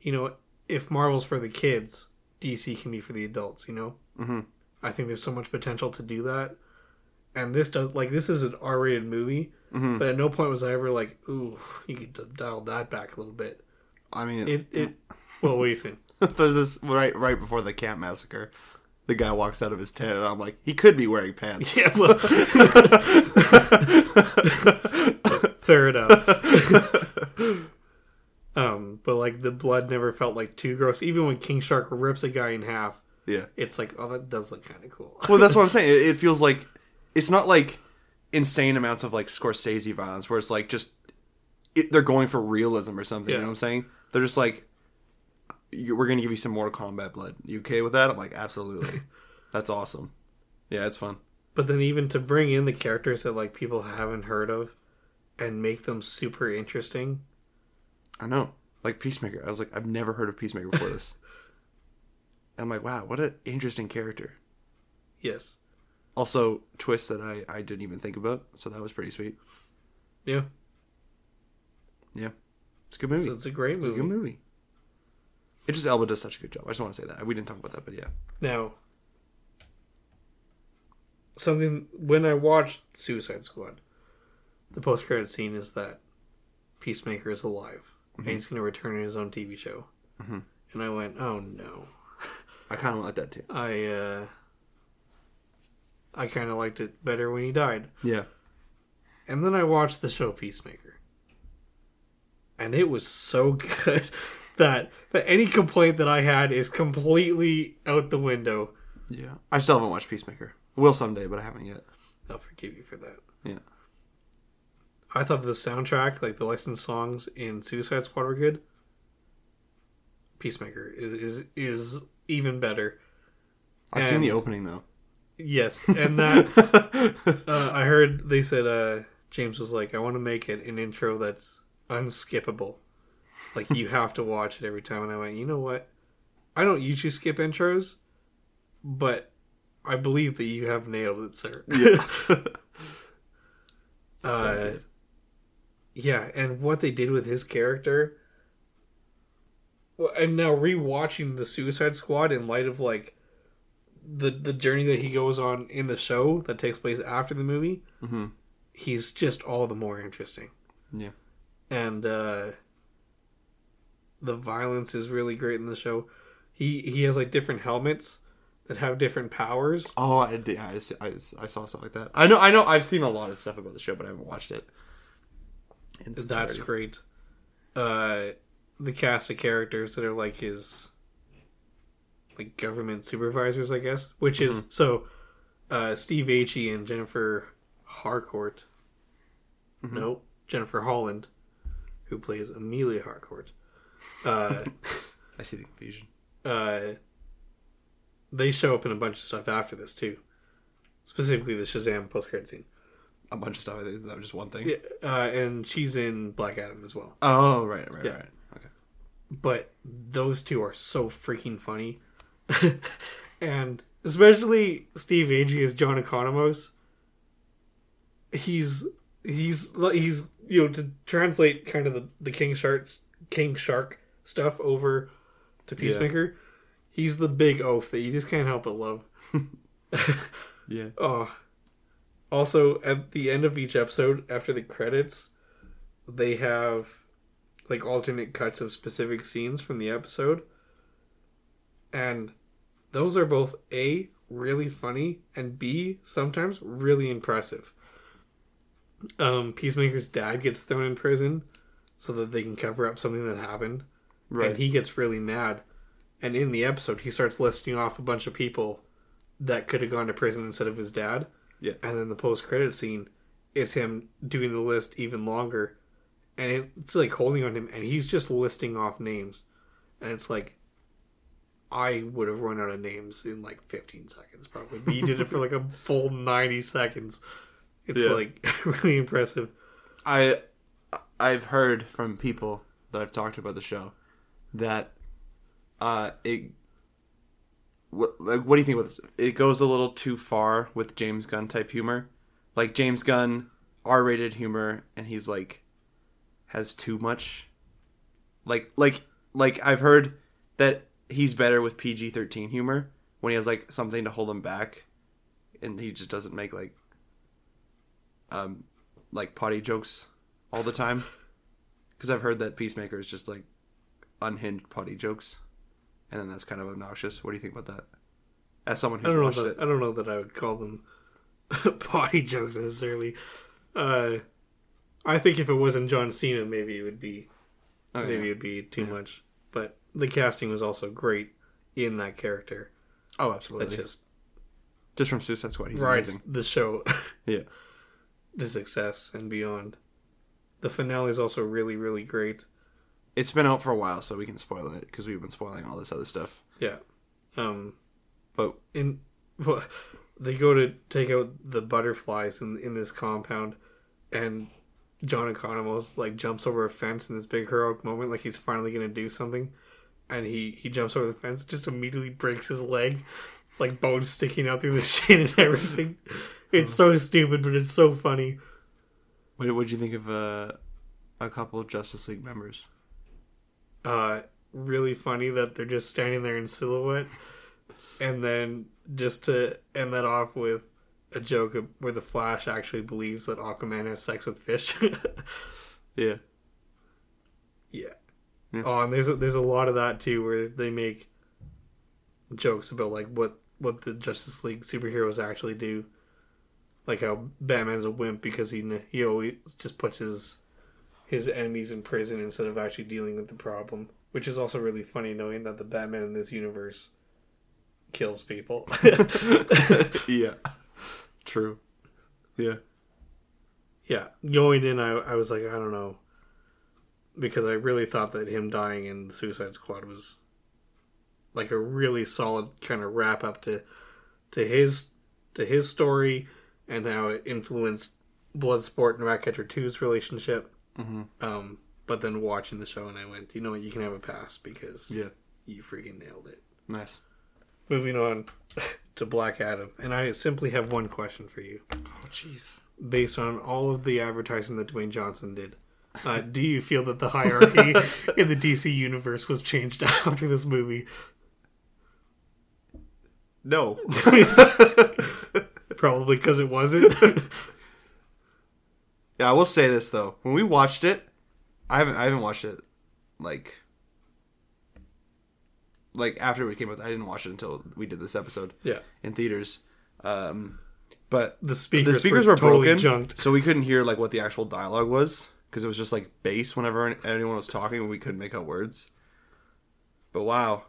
You know, if Marvel's for the kids, DC can be for the adults. You know, Mm-hmm. I think there's so much potential to do that. And this does like this is an R-rated movie, Mhm. but at no point was I ever like, "Ooh, you could dial that back a little bit." I mean, It it. Well, what are you saying? there's this right right before the camp massacre. The guy walks out of his tent, and I'm like, he could be wearing pants. Yeah, well, fair enough. um, but like the blood never felt like too gross. Even when King Shark rips a guy in half, yeah. it's like, oh, that does look kind of cool. Well, that's what I'm saying. It, it feels like it's not like insane amounts of like Scorsese violence, where it's like just it, they're going for realism or something. You know what I'm saying? They're just like, we're gonna give you some Mortal Kombat blood. You okay with that? I'm like, absolutely. that's awesome. Yeah, it's fun. But then even to bring in the characters that like people haven't heard of and make them super interesting. I know. Like Peacemaker, I was like, I've never heard of Peacemaker before this. I'm like, wow, what an interesting character. Yes. Also, twist that I I didn't even think about, so that was pretty sweet. Yeah. Yeah, it's a good movie. So it's a great movie. It's a good movie. Idris Elba does such a good job. I just want to say that. We didn't talk about that, but yeah. Now, something when I watched Suicide Squad, the post credit scene is that Peacemaker is alive and he's going to return in his own TV show. And I went, oh no, I kind of like that too. I uh, I kind of liked it better when he died. Yeah. And then I watched the show Peacemaker, and it was so good that that any complaint that I had is completely out the window. Yeah. I still haven't watched Peacemaker. Will someday, but I haven't yet. I'll forgive you for that. Yeah. I thought the soundtrack, like the licensed songs in Suicide Squad, were good. Peacemaker is is is even better. I've seen the opening though. Yes, and that uh, I heard they said uh, James was like, I want to make it an intro that's unskippable. Like you have to watch it every time. And I went, you know what? I don't usually skip intros, but I believe that you have nailed it, sir. yeah. Uh, yeah, and what they did with his character. Well, and now rewatching the Suicide Squad in light of like the the journey that he goes on in the show that takes place after the movie, Mhm. he's just all the more interesting. Yeah. And uh, the violence is really great in the show. He he has like different helmets that have different powers. Oh, I did. I, I, I saw stuff like that. I know. I know. I've seen a lot of stuff about the show, but I haven't watched it. That's great. Uh, the cast of characters that are like his, like government supervisors, I guess. Which is so, uh, Steve Agee and Jennifer Harcourt. Nope, Jennifer Holland, who plays Emilia Harcourt. Uh, I see the confusion. uh, they show up in a bunch of stuff after this too. Specifically, the Shazam post credit scene. a bunch of stuff. I think is that just one thing. Yeah, uh, and she's in Black Adam as well. Oh, right, right, Yeah. right. Okay. But those two are so freaking funny, and especially Steve Agee as John Economos. He's he's he's you know to translate kind of the the King Shark King Shark stuff over to Peacemaker. He's the big oaf that you just can't help but love. Yeah. Oh. Also, at the end of each episode, after the credits, they have like alternate cuts of specific scenes from the episode. And those are both A, really funny, and B, sometimes really impressive. Um, Peacemaker's dad gets thrown in prison so that they can cover up something that happened. Right. And he gets really mad. And in the episode, he starts listing off a bunch of people that could have gone to prison instead of his dad. Yeah. And then the post credit scene is him doing the list even longer. And it's like holding on him, and he's just listing off names. And it's like, I would have run out of names in like 15 seconds, probably. But he did it for like a full 90 seconds. It's Yeah. like really impressive. I I've heard from people that I've talked about the show that uh it what like what do you think about this? It goes a little too far with James Gunn type humor. Like James Gunn R-rated humor and he's like has too much like like like I've heard that he's better with PG-13 humor when he has like something to hold him back and he just doesn't make like um like potty jokes all the time because I've heard that Peacemaker is just like unhinged potty jokes, and then that's kind of obnoxious. What do you think about that? As someone know watched that it, I don't know that I would call them potty jokes necessarily. Uh, I think if it wasn't John Cena, maybe it would be Oh, maybe yeah. it'd be too much. But the casting was also great in that character. oh, That absolutely, just just from Suicide Squad, he's rides amazing. the show Yeah, to success and beyond. The finale is also really really great. it's been out for a while, so we can spoil it because we've been spoiling all this other stuff. Yeah. Um, But in well, they go to take out the butterflies in in this compound, and John Economos like jumps over a fence in this big heroic moment, like he's finally gonna do something, and he he jumps over the fence, just immediately breaks his leg, like bones sticking out through the shin and everything. It's so stupid, but it's so funny. what would you think of uh, a couple of Justice League members? uh really funny that they're just standing there in silhouette and then just to end that off with a joke where the flash actually believes that aquaman has sex with fish Yeah, yeah Yeah. oh and there's a, there's a lot of that too where they make jokes about like what what the justice league superheroes actually do like how batman's a wimp because he he always just puts his his enemies in prison instead of actually dealing with the problem which is also really funny knowing that the batman in this universe kills people. Yeah, true. Yeah, yeah. Going in I, I was like i don't know. Because i really thought that him dying in the suicide squad was like a really solid kind of wrap up to to his to his story and how it influenced bloodsport and ratcatcher 2's relationship Mm-hmm. um but then watching the show and i went you know what you can have a pass because yeah, you freaking nailed it nice. moving on to black adam and i simply have one question for you Oh, jeez. based on all of the advertising that Dwayne Johnson did. Uh, do you feel that the hierarchy in the DC universe was changed after this movie? No, Probably because it wasn't. Yeah, I will say this though. When we watched it, I haven't I haven't watched it like like after we came out. I didn't watch it until we did this episode yeah, in theaters. Um, but the speakers, the speakers were, totally broken, junked. so we couldn't hear like what the actual dialogue was because it was just like bass whenever anyone was talking, and we couldn't make out words. But wow,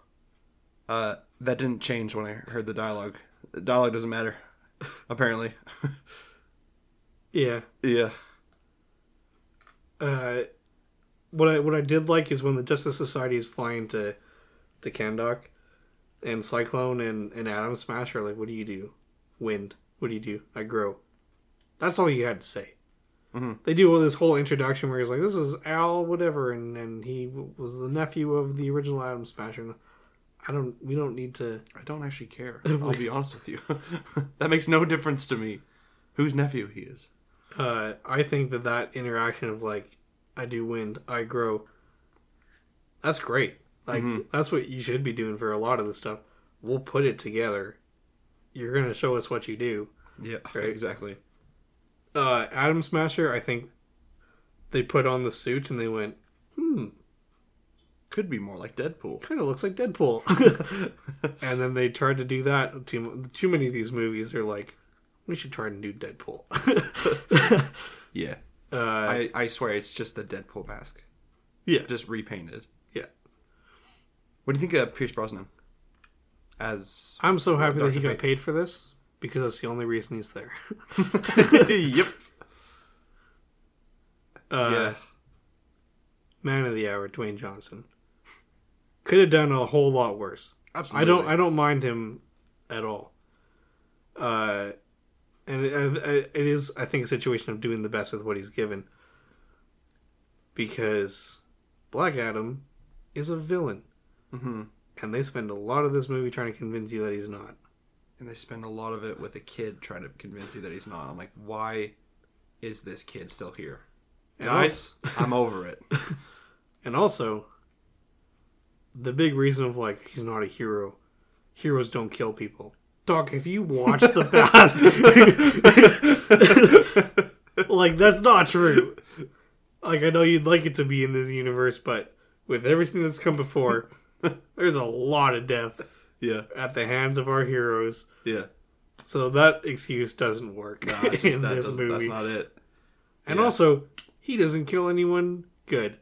uh, that didn't change when I heard the dialogue. The dialogue doesn't matter, apparently. Yeah. yeah, Uh, what I what I did like is when the Justice Society is flying to to Kahndaq, and Cyclone and and Atom Smash are like, "What do you do? Wind. What do you do? I grow." That's all you had to say. Mhm. They do this whole introduction where he's like, "This is Al, whatever," and and he was the nephew of the original Atom Smasher. I don't. We don't need to. I don't actually care. I'll be honest with you. that makes no difference to me. Whose nephew he is. Uh, I think that that interaction of like, I do wind, I grow. That's great. Like that's what you should be doing for a lot of the stuff. We'll put it together. You're gonna show us what you do. Yeah, Right. exactly. uh, Atom Smasher, I think they put on the suit and they went, hmm, Could be more like Deadpool. kind of looks like Deadpool. and then they tried to do that. Too, too many of these movies are like, we should try to do Deadpool. Yeah. uh, I, I swear it's just the Deadpool mask. yeah, Just repainted. yeah. What do you think of Pierce Brosnan? As I'm so happy that Dr. he got paid for this because that's the only reason he's there. yep. Uh, yeah. Man of the hour, Dwayne Johnson. Could have done a whole lot worse. Absolutely. I don't. I don't mind him at all. Uh, and it, uh, it is, I think, a situation of doing the best with what he's given. Because Black Adam is a villain, Mhm. and they spend a lot of this movie trying to convince you that he's not. And they spend a lot of it with a kid trying to convince you that he's not. I'm like, why is this kid still here? And Guys, I'm over it. And also, the big reason of like he's not a hero. Heroes don't kill people. Doc, if you watch the past, like that's not true. Like I know you'd like it to be in this universe, but with everything that's come before, there's a lot of death Yeah. at the hands of our heroes. Yeah. So that excuse doesn't work Nah, just- in that this movie. That's not it. and yeah. also, he doesn't kill anyone good.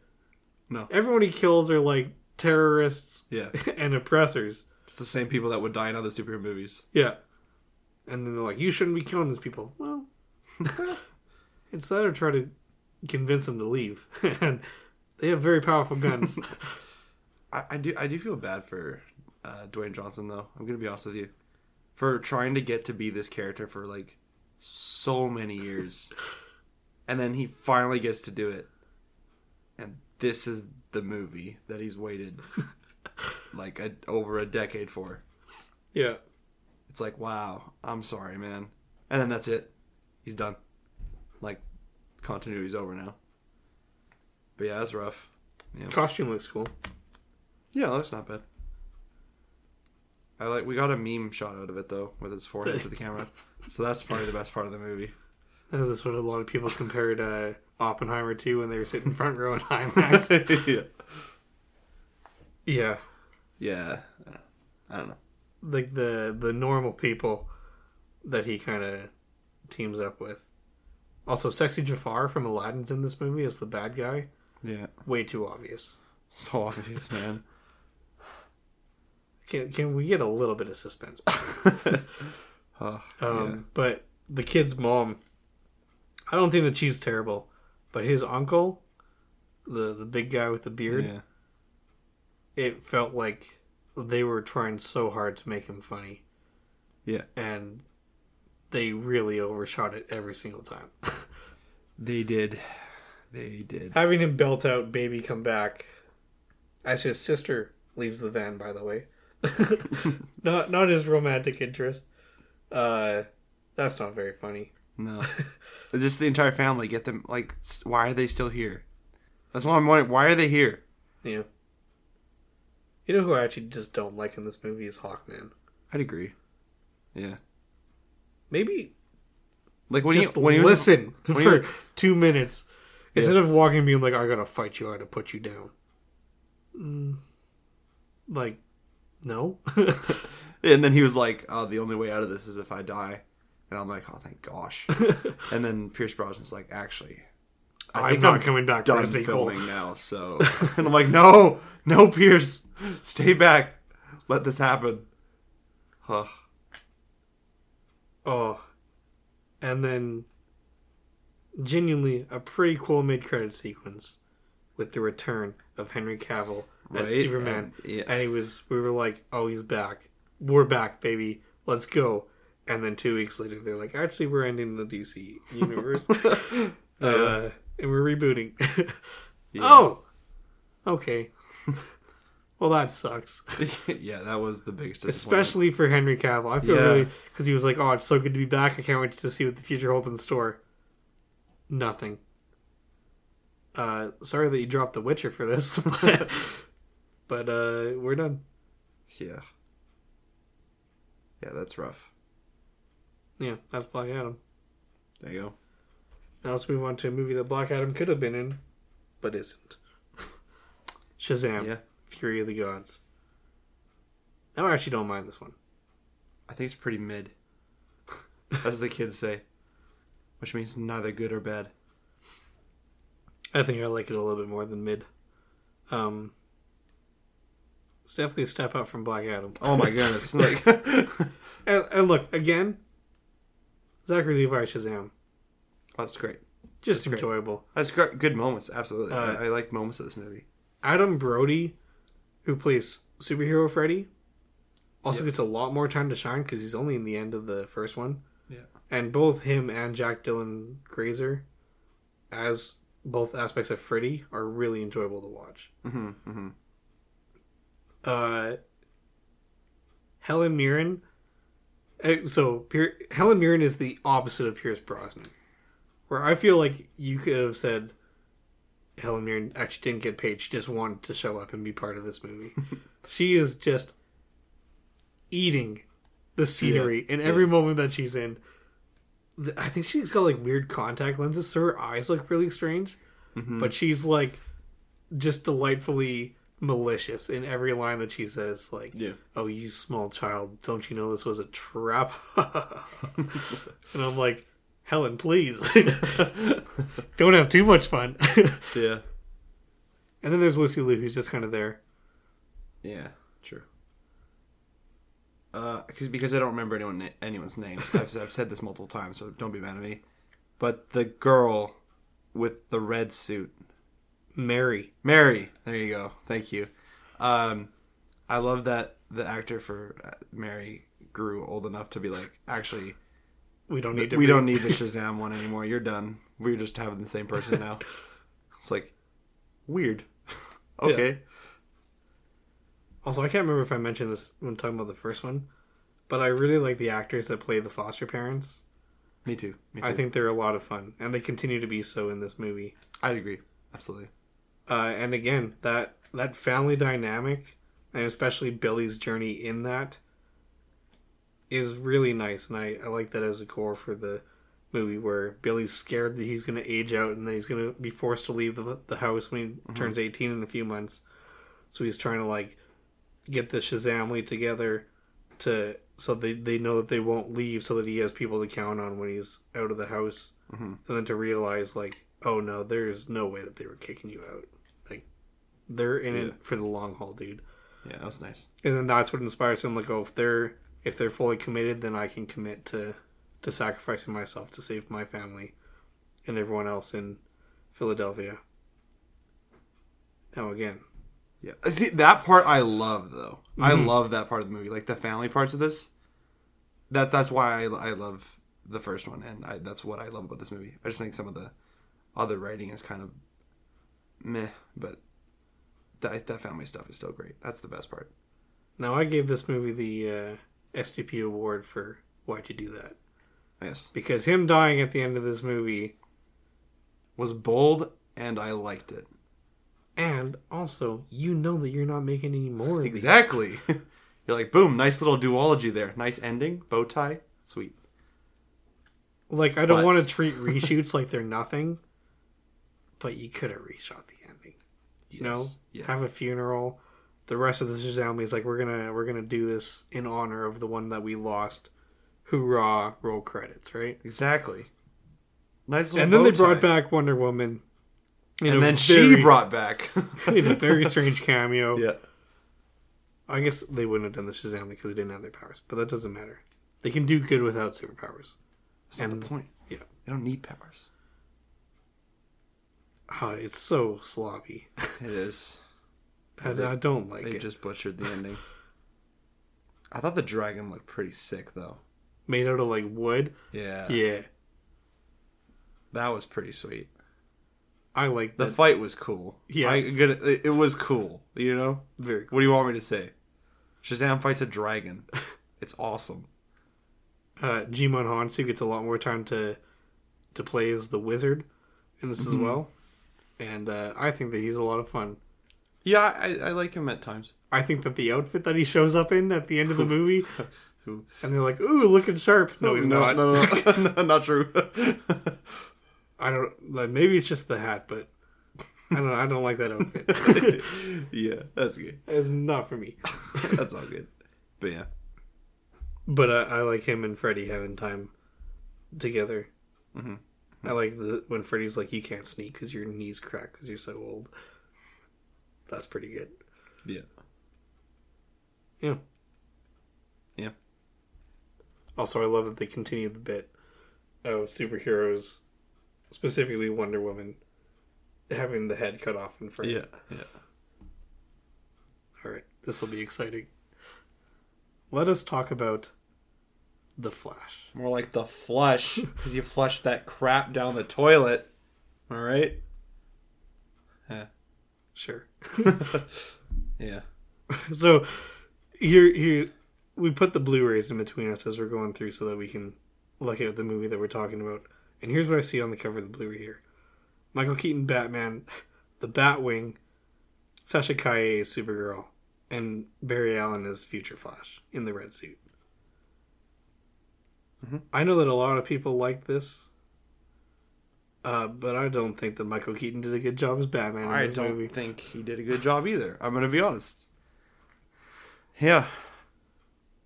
No. Everyone he kills are like terrorists Yeah. and oppressors. It's the same people that would die in other superhero movies. Yeah. And then they're like, you shouldn't be killing these people. Well, it's that or try to convince them to leave. and they have very powerful guns. I, I do I do feel bad for uh, Dwayne Johnson though. I'm gonna be honest with you, for trying to get to be this character for like so many years, and then he finally gets to do it, and this is the movie that he's waited like a, over a decade for. yeah. It's like wow, I'm sorry, man, and then that's it. He's done. Like continuity's over now. But yeah, that's rough. Yeah. Costume looks cool. Yeah, that's not bad. I like. We got a meme shot out of it though, with his forehead to the camera. So that's probably the best part of the movie. That's what a lot of people compared uh, Oppenheimer to when they were sitting front row in IMAX. yeah. yeah. Yeah. I don't know. Like the, the normal people that he kind of teams up with. Also, Sexy Jafar from Aladdin's in this movie as the bad guy. Yeah. Way too obvious. So obvious, man. Can, can we get a little bit of suspense? Oh, Um, But the kid's mom, I don't think that she's terrible, but his uncle, the the big guy with the beard, yeah. it felt like they were trying so hard to make him funny, Yeah. and they really overshot it every single time. They did. They did. Having him belt out "Baby Come Back," as his sister leaves the van. By the way, not not his romantic interest. Uh, that's not very funny. No. Just the entire family. Get them. Like, why are they still here? That's why I'm wondering. Why are they here? Yeah. You know who I actually just don't like in this movie is Hawkman. I'd agree. Yeah. Maybe Like when just he when he was listen when he for two minutes instead of walking and being like, "I gotta fight you, I gotta put you down." Mm, like, no. And then he was like, "Oh, the only way out of this is if I die." And I'm like, "Oh, thank gosh." and then Pierce Brosnan's like, "Actually, I I'm not I'm coming back for done a sequel. filming now." So, and I'm like, "No, no, Pierce, stay back. Let this happen." Huh. Oh, and then genuinely a pretty cool mid-credit sequence with the return of Henry Cavill as Right, Superman, and- yeah. and he was. We were like, "Oh, he's back. We're back, baby. Let's go." And then two weeks later they're like, actually, we're ending the DC universe, uh, and we're rebooting. Oh, okay. well, that sucks, yeah, that was the biggest especially for Henry Cavill. I feel Yeah. really because he was like, "Oh, it's so good to be back. I can't wait to see what the future holds in store." Nothing. Uh, sorry that you dropped The Witcher for this, but, but uh, we're done. Yeah. Yeah, that's rough. Yeah, that's Black Adam. There you go. Now let's move on to a movie that Black Adam could have been in, but isn't. Shazam. Yeah. Fury of the Gods. Now I actually don't mind this one. I think it's pretty mid. As the kids say. Which means neither good or bad. I think I like it a little bit more than mid. Um, it's definitely a step up from Black Adam. Oh my goodness. like And, and look, again, Zachary Levi Shazam. That's great. Just great. enjoyable. That's great. Good moments, absolutely. Uh, I, I like moments of this movie. Adam Brody, who plays superhero Freddy, also gets a lot more time to shine because he's only in the end of the first one. Yeah. And both him and Jack Dylan Grazer, as both aspects of Freddy, are really enjoyable to watch. hmm hmm Uh, Helen Mirren. So Pier- Helen Mirren is the opposite of Pierce Brosnan, where I feel like you could have said Helen Mirren actually didn't get paid; she just wanted to show up and be part of this movie. she is just eating the scenery in every moment that she's in. I think she's got like weird contact lenses, so her eyes look really strange. Mm-hmm. But she's like just delightfully malicious in every line that she says. Like, Yeah. "Oh, you small child, don't you know this was a trap?" and I'm like, Helen, please, don't have too much fun. Yeah. and then there's Lucy Liu, who's just kind of there. Yeah. True. Uh, cause, because I don't remember anyone anyone's names. I've, I've said this multiple times, so don't be mad at me. But the girl with the red suit, Mary, Mary. There you go. Thank you. Um, I love that the actor for uh, Mary grew old enough to be like, actually, we don't need to. we re- don't need the Shazam one anymore. You're done. We're just having the same person now. it's like weird. okay. Also, I can't remember if I mentioned this when talking about the first one, but I really like the actors that play the foster parents. Me too. Me too. I think they're a lot of fun, and they continue to be so in this movie. I'd agree. Absolutely. Uh, and again, that that family dynamic, and especially Billy's journey in that, is really nice, and I, I like that as a core for the movie where Billy's scared that he's going to age out and then he's going to be forced to leave the, the house when he turns 18 in a few months. So he's trying to like get the Shazamly together to so they, they know that they won't leave so that he has people to count on when he's out of the house. And then to realize like, oh no, there's no way that they were kicking you out. Like they're in Yeah. it for the long haul, dude. Yeah, that was nice. And then that's what inspires him like, oh if they're if they're fully committed, then I can commit to to sacrificing myself to save my family and everyone else in Philadelphia. Now again, Yeah. See that part I love though. I Mm-hmm. love that part of the movie, like the family parts of this. That that's why I, I love the first one, and I, that's what I love about this movie. I just think some of the other writing is kind of meh, but that that family stuff is still great. That's the best part. now I gave this movie the uh, STP award for why'd you do that? Yes, Because him dying at the end of this movie was bold, and I liked it. And also, you know that you're not making any more. Exactly. You're like, boom, nice little duology there. Nice ending, bow tie, sweet. Like, I don't But- want to treat reshoots like they're nothing, but you could have reshot the ending. You know, yeah. have a funeral. The rest of the Shazam is like, we're gonna we're gonna do this in honor of the one that we lost. Hoorah! Roll credits, right? Exactly. Nice little And then they brought back Wonder Woman. and then very- she brought back. in a very strange cameo. yeah. I guess they wouldn't have done the Shazam because they didn't have their powers, but that doesn't matter. They can do good without superpowers. That's not And- the point. yeah. They don't need powers. Oh, it's so sloppy. It is. I, I don't like They it. just butchered the ending. I thought the dragon looked pretty sick though. made out of like wood. Yeah, Yeah, that was pretty sweet. I like The that. fight was cool. Yeah. I, good, it, it was cool. You know, Very cool. what do you want me to say? Shazam fights a dragon. It's awesome. Uh, Djimon Hounsou gets a lot more time to to play as the wizard in this as well, and uh, I think that he's a lot of fun. Yeah, I, I like him at times. I think that the outfit that he shows up in at the end of the movie, and they're like, "Ooh, looking sharp." No, he's no, not. no, no, no, not true. I don't. Like, maybe it's just the hat, but I don't. I don't like that outfit. yeah, that's good. it's not for me. That's all good. But yeah, But uh, I like him and Freddy having time together. Mm-hmm. I like the when Freddy's like, "You can't sneak because your knees crack because you're so old." That's pretty good. yeah, Yeah. yeah. Also, I love that they continue the bit of superheroes, specifically Wonder Woman, having the head cut off in front. Yeah, yeah. All right, this will be exciting. Let us talk about the Flash. More like the flush, because you flush that crap down the toilet. All right. Yeah. Sure. Yeah. so here, here, we put the Blu-rays in between us as we're going through, so that we can look at the movie that we're talking about. And here's what I see on the cover of the Blu-ray here: Michael Keaton Batman, the Batwing, Sasha Calle as Supergirl, and Barry Allen as Future Flash in the red suit. I know that a lot of people like this, uh, but I don't think that Michael Keaton did a good job as Batman in I don't movie. think he did a good job either. I'm gonna be honest. Yeah.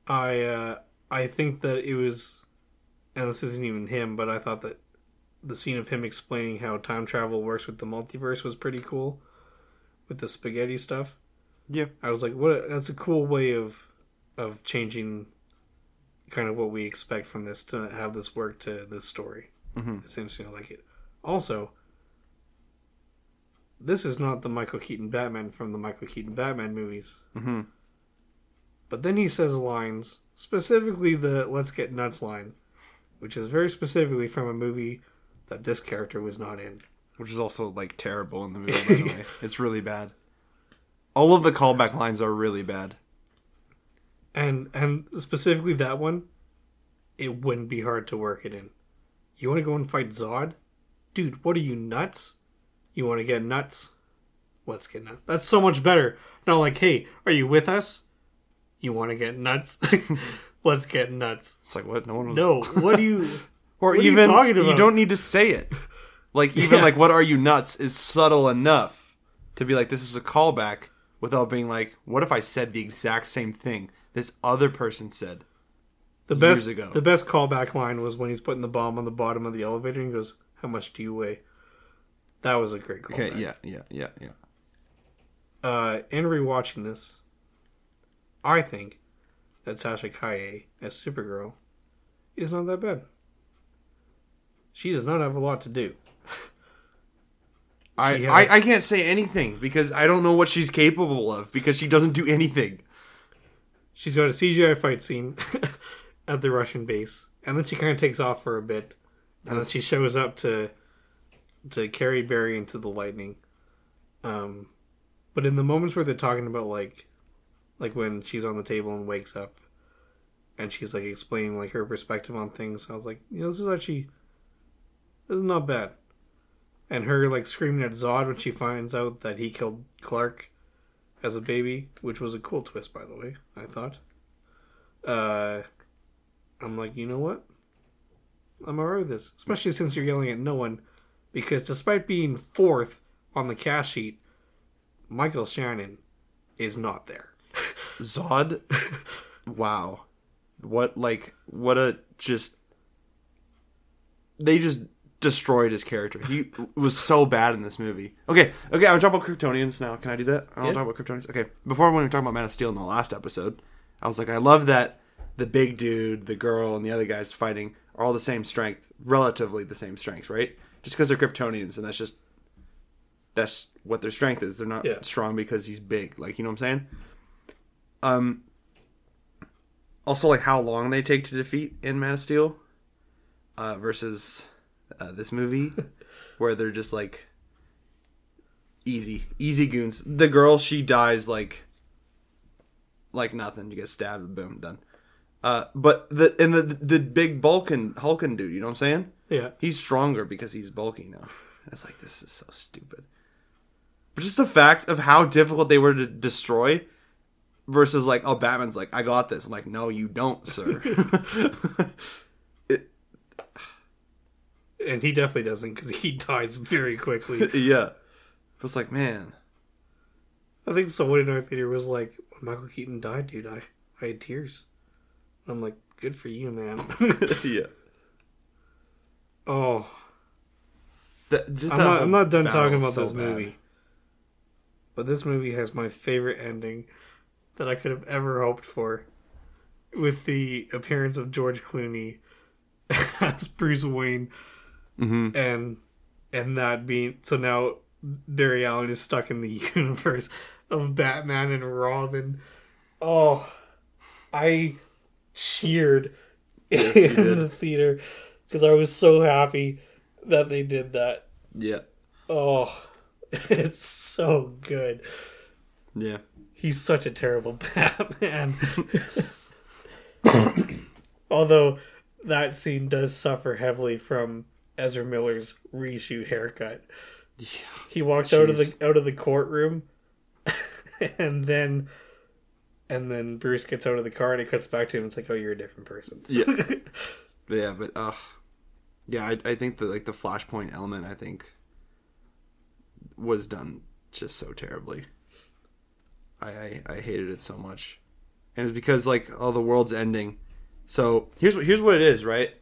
I uh, I think that it was, and this isn't even him, but I thought that the scene of him explaining how time travel works with the multiverse was pretty cool, with the spaghetti stuff. Yeah. I was like, what? A, that's a cool way of of changing kind of what we expect from this to have this work to this story. Mm-hmm. It's interesting. I like it. Also, this is not the Michael Keaton Batman from the Michael Keaton Batman movies. Mm-hmm. But then he says lines, specifically the "Let's get nuts" line, which is very specifically from a movie that this character was not in. Which is also like terrible in the movie. By the way, it's really bad. All of the callback lines are really bad. And and specifically that one, it wouldn't be hard to work it in. You want to go and fight Zod, dude? What are you nuts? You want to get nuts? Let's get nuts. That's so much better. Not like, hey, are you with us? You want to get nuts? Let's get nuts. It's like what? No one was. No, what do you? or what you even talking about? don't need to say it. Like even Yeah. like what are you nuts is subtle enough to be like this is a callback without being like what if I said the exact same thing this other person said. The years best, ago. the best callback line was when he's putting the bomb on the bottom of the elevator and he goes, "How much do you weigh?" That was a great callback. Okay, yeah, yeah, yeah, yeah. Uh, in rewatching this, I think that Sasha Calle as Supergirl is not that bad. She does not have a lot to do. I, has- I I can't say anything because I don't know what she's capable of because she doesn't do anything. She's got a CGI fight scene at the Russian base, and then she kind of takes off for a bit, and then she shows up to to carry Barry into the lightning. Um, but in the moments where they're talking about like, like when she's on the table and wakes up, and she's like explaining like her perspective on things, I was like, you know, this is actually this is not bad. And her like screaming at Zod when she finds out that he killed Clark as a baby, which was a cool twist, by the way. I thought. Uh, I'm like, you know what? I'm alright with this, especially since you're yelling at no one, because despite being fourth on the cast sheet, Michael Shannon is not there. Zod, wow, what like what a just they just destroyed his character. He was so bad in this movie. Okay, okay, I'm talking about Kryptonians now. Can I do that? I to Yeah. talk about Kryptonians. Okay, before when we were talking about Man of Steel in the last episode, I was like, I love that the big dude, the girl, and the other guys fighting are all the same strength, relatively the same strength, right? Just because they're Kryptonians, and that's just that's what their strength is. They're not Yeah. strong because he's big. Like you know what I'm saying? Um, also like how long they take to defeat in Man of Steel uh, versus uh, this movie, where they're just like easy, easy goons. The girl she dies like like nothing. You get stabbed, boom, done. Uh, but the and the the big bulking hulking dude, you know what I'm saying? Yeah. He's stronger because he's bulky now. It's like this is so stupid. But just the fact of how difficult they were to destroy versus like, oh, Batman's like, I got this. I'm like, no, you don't, sir. And he definitely doesn't because he dies very quickly. yeah. It was like, man, I think someone in our theater was like, when Michael Keaton died, dude, I, I had tears. I'm like, good for you, man. yeah. oh, That, just I'm that not, I'm not done talking about so this bad. movie. But this movie has my favorite ending that I could have ever hoped for with the appearance of George Clooney as Bruce Wayne Mhm. and and that being so now Barry Allen is stuck in the universe of Batman and Robin. Oh, I cheered Yes, in did. the theater because I was so happy that they did that. Yeah. Oh, it's so good. Yeah. He's such a terrible Batman. Although that scene does suffer heavily from Ezra Miller's reshoot haircut. Yeah, He walks out of the out of the courtroom and then and then Bruce gets out of the car and it cuts back to him. It's like, oh, you're a different person. Yeah. But yeah, but uh yeah, I, I think that like the flashpoint element I think was done just so terribly. I, I I hated it so much. And it's because like oh the world's ending. So here's what here's what it is, right?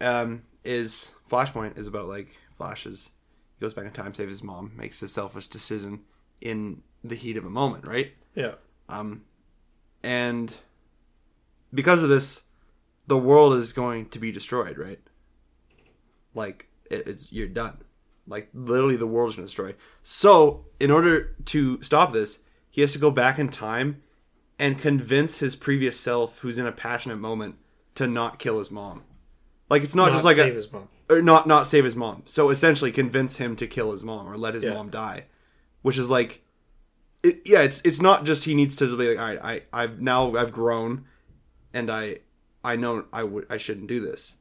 Um is Flashpoint is about like Flashes he goes back in time, saves his mom, makes a selfish decision in the heat of a moment, right? yeah. Um, and because of this, the world is going to be destroyed, right? Like it, it's you're done. Like literally, the world's going to destroy. So, in order to stop this, he has to go back in time and convince his previous self, who's in a passionate moment, to not kill his mom. Like it's not, Not just like save a, his mom. or not not save his mom. So essentially, convince him to kill his mom or let his Yeah. mom die, which is like, it, yeah, it's it's not just he needs to be like, all right, I I've now I've grown, and I I know I would I shouldn't do this,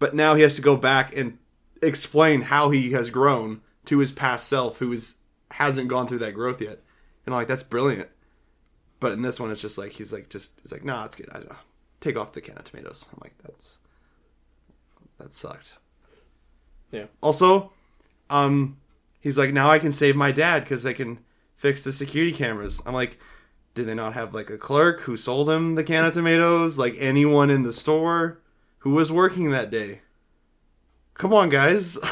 but now he has to go back and explain how he has grown to his past self, who is hasn't gone through that growth yet, and I'm like that's brilliant. But in this one, it's just like he's like just he's like, nah, it's good. I don't know. Take off the can of tomatoes. I'm like, that's that sucked. Yeah. Also, um, he's like, now I can save my dad because I can fix the security cameras. I'm like, did they not have like a clerk who sold him the can of tomatoes? Like anyone in the store who was working that day? Come on, guys.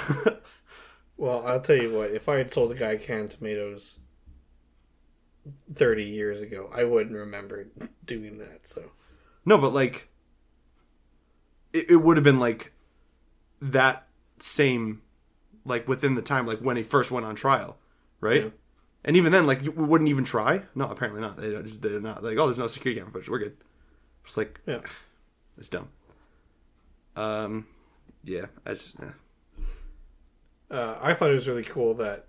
Well, I'll tell you what. If I had sold a guy canned tomatoes thirty years ago, I wouldn't remember doing that. So no, but like, it, it would have been like that same, like within the time, like when he first went on trial, right? Yeah. And even then, like, you wouldn't even try. No, apparently not. They just they're not like, oh, there's no security camera footage. We're good. It's like, yeah, it's dumb. Um, yeah, I just yeah. uh, I thought it was really cool that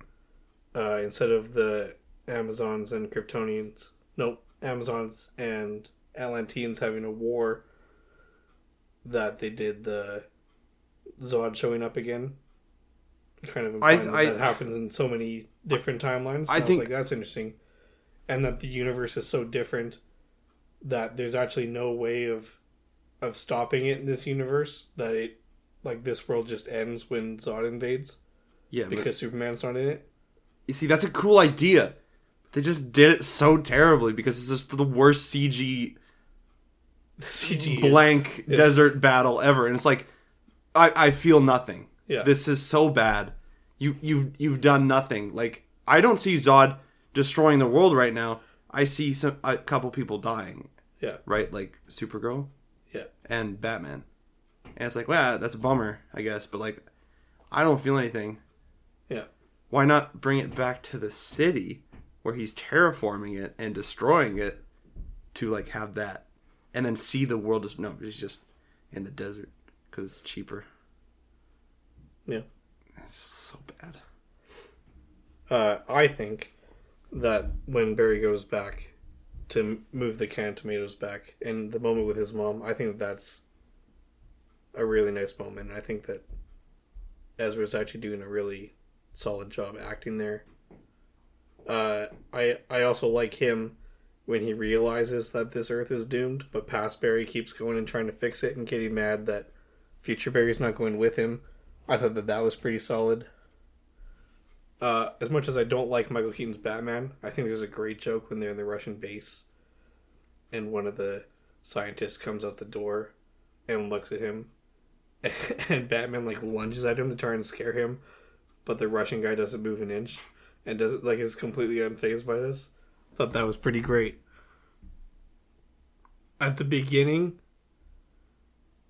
uh, instead of the Amazons and Kryptonians, nope, Amazons and Atlanteans having a war, that they did the Zod showing up again. Kind of I- that, I- that happens in so many different timelines. I I, think- was like, that's interesting, and that the universe is so different that there's actually no way of of stopping it in this universe. That it like this world just ends when Zod invades yeah. But, because Superman's not in it. you see, that's a cool idea. They just did it so terribly because it's just the worst CG The CG blank is- desert battle ever, and it's like, I I feel nothing. Yeah. This is so bad. You you you've done nothing. Like I don't see Zod destroying the world right now. I see some a couple people dying. yeah, Right, like Supergirl. yeah, and Batman. And it's like, well, that's a bummer, I guess, but like, I don't feel anything. yeah. Why not bring it back to the city where he's terraforming it and destroying it to like have that? and then see the world as no, he's just in the desert because it's cheaper. Yeah. It's so bad. Uh, I think that when Barry goes back to move the canned tomatoes back, and the moment with his mom, I think that that's a really nice moment. I think that Ezra's actually doing a really solid job acting there. Uh, I I also like him when he realizes that this Earth is doomed, but past Barry keeps going and trying to fix it and getting mad that future Barry's not going with him. I thought that that was pretty solid. Uh, as much as I don't like Michael Keaton's Batman, I think there's a great joke when they're in the Russian base, and one of the scientists comes out the door and looks at him, and Batman like lunges at him to try and scare him, but the Russian guy doesn't move an inch, and doesn't like is completely unfazed by this. Thought that was pretty great. At the beginning,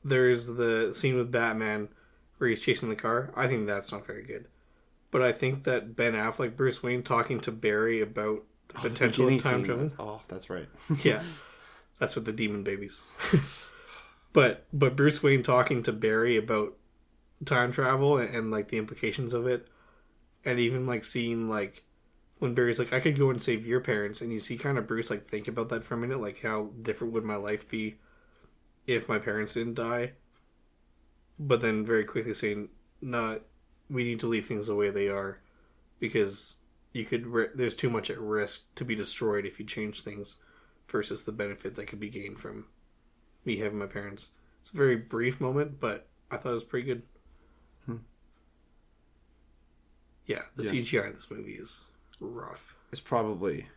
there's the scene with Batman where he's chasing the car. I think that's not very good. But I think that Ben Affleck, Bruce Wayne, talking to Barry about the oh, potential Beginning of time travel. that's- Oh, that's right. yeah, that's with the demon babies. but but Bruce Wayne talking to Barry about time travel and, and like the implications of it, and even like seeing like when Barry's like, I could go and save your parents, and you see kind of Bruce like think about that for a minute, like how different would my life be if my parents didn't die. But then very quickly saying, "Not, we need to leave things the way they are, because you could ri- there's too much at risk to be destroyed if you change things, versus the benefit that could be gained from me having my parents." It's a very brief moment, but I thought it was pretty good. Hmm. Yeah, the Yeah. CGI in this movie is rough. It's probably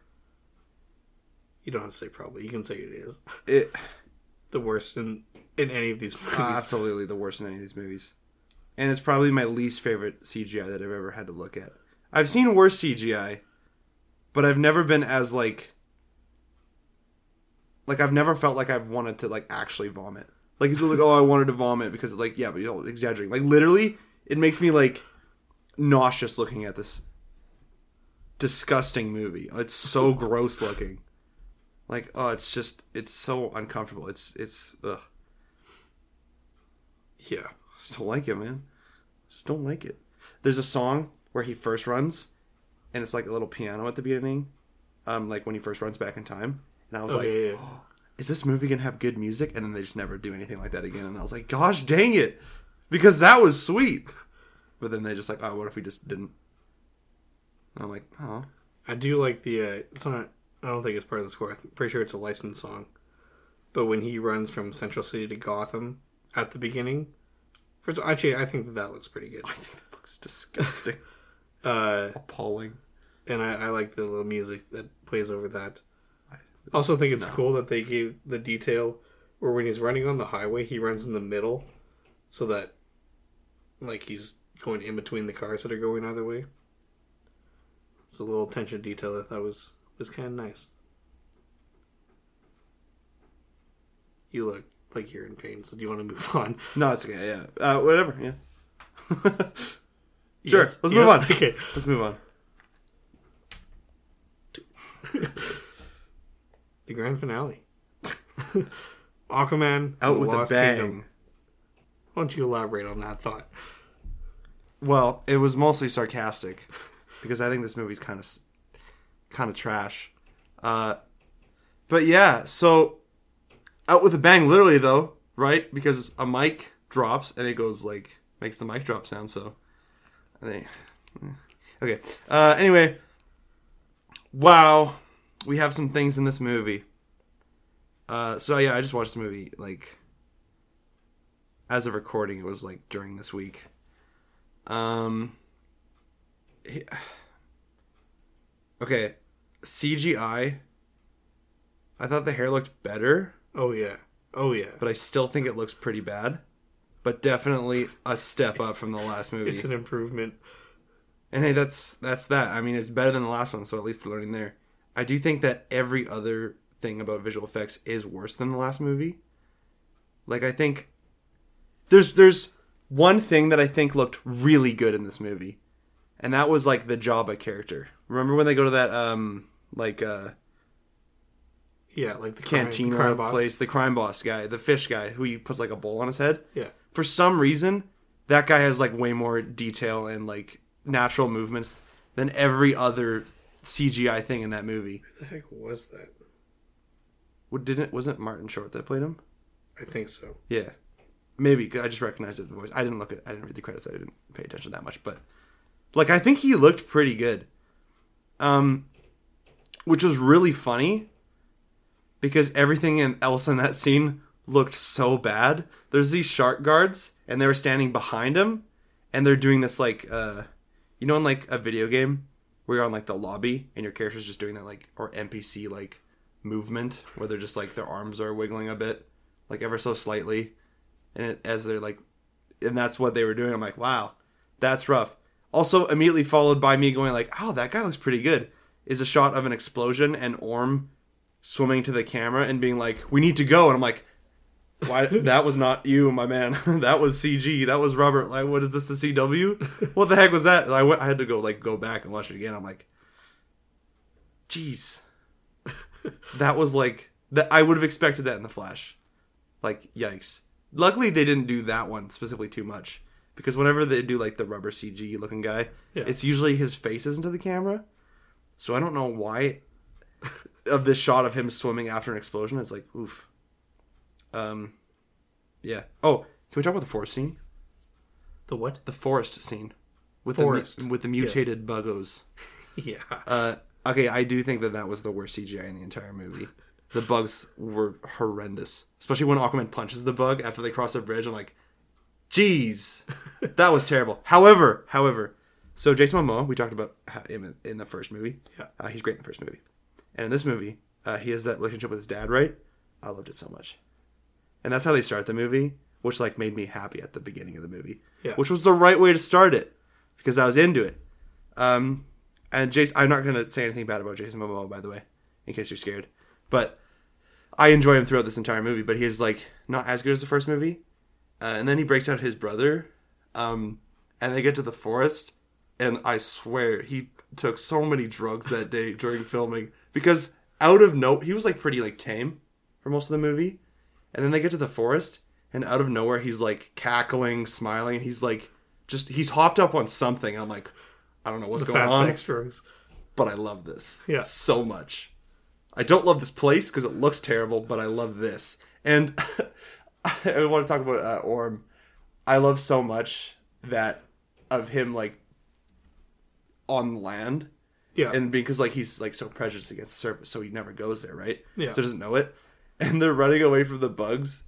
You don't have to say probably. You can say it is it. The worst in in any of these movies. Uh, absolutely the worst in any of these movies, and it's probably my least favorite CGI that I've ever had to look at. I've seen worse CGI, but I've never been as like like I've never felt like I've wanted to like actually vomit. Like it's like oh I wanted to vomit because like yeah but you're exaggerating. Like literally, it makes me like nauseous looking at this disgusting movie. It's so gross looking. Like oh it's just it's so uncomfortable. It's it's ugh. yeah, Just don't like it, man. Just don't like it. There's a song where he first runs, and it's like a little piano at the beginning, um, like when he first runs back in time. And I was oh, like, yeah, yeah. is this movie gonna have good music? And then they just never do anything like that again. And I was like, gosh dang it, because that was sweet. But then they just like, oh, what if we just didn't? And I'm like, oh, I do like the. Uh, it's not. I don't think it's part of the score. I'm pretty sure it's a licensed song. But when he runs from Central City to Gotham at the beginning, first of all, actually, I think that that looks pretty good. I think it looks disgusting, Uh, appalling. and I, I like the little music that plays over that. I also think it's cool that they gave the detail where when he's running on the highway, he runs in the middle, so that like he's going in between the cars that are going either way. It's a little attention to detail that I thought was was kind of nice. You look like you're in pain, so do you want to move on? No, it's okay. Yeah, uh, whatever. Yeah. Sure, Yes. let's Yes? move on. Okay. Let's move on. The grand finale. Aquaman Out with a bang. Kingdom. Why don't you elaborate on that thought? Well, it was mostly sarcastic because I think this movie's kind of kind of trash. Uh, but yeah, so out with a bang, literally though, right? Because a mic drops and it goes like makes the mic drop sound. So I think okay. Uh, anyway, wow, we have some things in this movie. Uh, so yeah, I just watched the movie like as of recording. It was like during this week. Um. Okay, CGI. I thought the hair looked better, Oh yeah. Oh yeah. but I still think it looks pretty bad. But definitely a step up from the last movie. It's an improvement. And hey, that's that's that. I mean, it's better than the last one, so at least we're learning there. I do think that every other thing about visual effects is worse than the last movie. Like I think there's there's one thing that I think looked really good in this movie. And that was like the Jabba character. Remember when they go to that um like uh Yeah, like the crime, cantina crime boss. place, the crime boss guy, the fish guy who he puts like a bowl on his head. Yeah. For some reason, that guy has like way more detail and like natural movements than every other CGI thing in that movie. What the heck was that? What didn't wasn't Martin Short that played him? I think so. Yeah, Maybe I just recognized it the voice. I didn't look at, I didn't read the credits. I didn't pay attention that much, but like I think he looked pretty good. Um, which was really funny because everything else in that scene looked so bad. There's these shark guards, and they were standing behind him, and they're doing this like, uh, you know, in like a video game where you're on like the lobby and your character's just doing that like or NPC like movement where they're just like their arms are wiggling a bit, like ever so slightly, and it, as they're like, and that's what they were doing. I'm like, wow, that's rough. Also, immediately followed by me going like, oh, that guy looks pretty good. Is a shot of an explosion and Orm swimming to the camera and being like, "We need to go," and I'm like, "Why? that was not you, my man. that was CG. That was Robert. Like, what is this? The CW? What the heck was that?" I went. I had to go like go back and watch it again. I'm like, "Jeez, that was like that. I would have expected that in the Flash. Like, yikes. Luckily, they didn't do that one specifically too much." Because whenever they do like the rubber CG looking guy, Yeah. it's usually his face isn't into the camera. So I don't know why of this shot of him swimming after an explosion. It's like, oof. Um, yeah. Oh, can we talk about the forest scene? The what? The forest scene with Forest. the with the mutated buggos. Yeah. Uh, okay, I do think that that was the worst CGI in the entire movie. The bugs were horrendous, especially when Aquaman punches the bug after they cross a bridge. I'm like, jeez, that was terrible. However, however, so Jason Momoa, we talked about him in- the first movie. Yeah. uh, he's great in the first movie, and in this movie, uh, he has that relationship with his dad. Right? I loved it so much, and that's how they start the movie, which like made me happy at the beginning of the movie. Yeah. which was the right way to start it because I was into it. Um, and Jason, I'm not going to say anything bad about Jason Momoa, by the way, in case you're scared. But I enjoy him throughout this entire movie. But he's like not as good as the first movie. Uh, and then he breaks out his brother, um, and they get to the forest, and I swear he took so many drugs that day during filming because out of no, he was like pretty like tame for most of the movie, and then they get to the forest, and out of nowhere he's like cackling, smiling, and he's like just he's hopped up on something. I'm like, I don't know what's the going fast on drugs. but I love this Yeah. so much. I don't love this place because it looks terrible, but I love this. And I want to talk about uh, Orm. I love so much that of him like on land Yeah. and because like he's like so prejudiced against the surface, so he never goes there, right? Yeah. So he doesn't know it, and they're running away from the bugs,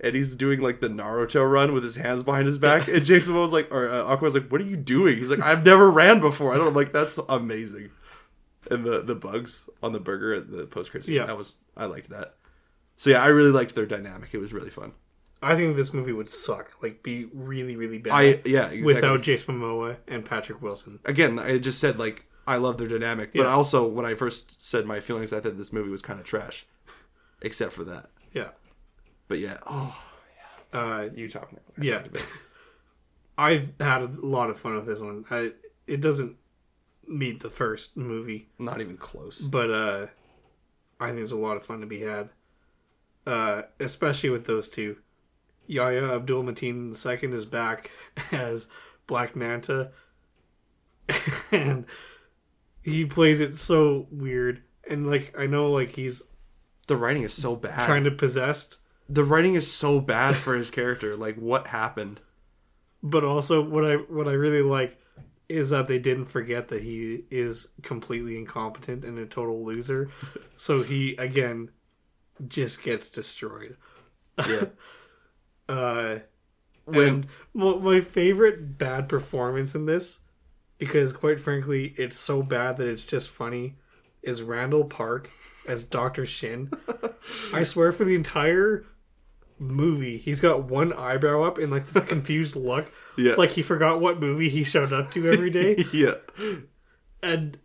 and he's doing like the Naruto run with his hands behind his back, and Jason was like, or uh, Aquaman's like, "What are you doing?" He's like, "I've never ran before." I don't. I'm like, that's amazing. And the the bugs on the burger at the post credits, Yeah. that was I liked that. So yeah, I really liked their dynamic. It was really fun. I think this movie would suck. Like, be really, really bad. I yeah, exactly. Without Jason Momoa and Patrick Wilson. again, I just said like I love their dynamic, but Yeah. also when I first said my feelings, I thought this movie was kind of trash, except for that. Yeah. But yeah, oh, Uh, you talking? Yeah. I had a lot of fun with this one. I, it doesn't meet the first movie, not even close. but uh, I think there's a lot of fun to be had. Uh, especially with those two. Yahya Abdul Mateen II is back as Black Manta, and he plays it so weird. And like I know, like he's The writing is so bad. kind of possessed, the writing is so bad for his character. Like, what happened? but also what I what I really like is that they didn't forget that he is completely incompetent and a total loser. so he again just gets destroyed. Yeah, Uh When- and my, favorite bad performance in this because quite frankly it's so bad that it's just funny is Randall Park as Dr. Shin. I swear for the entire movie he's got one eyebrow up in like this confused look Yeah. like he forgot what movie he showed up to every day yeah, and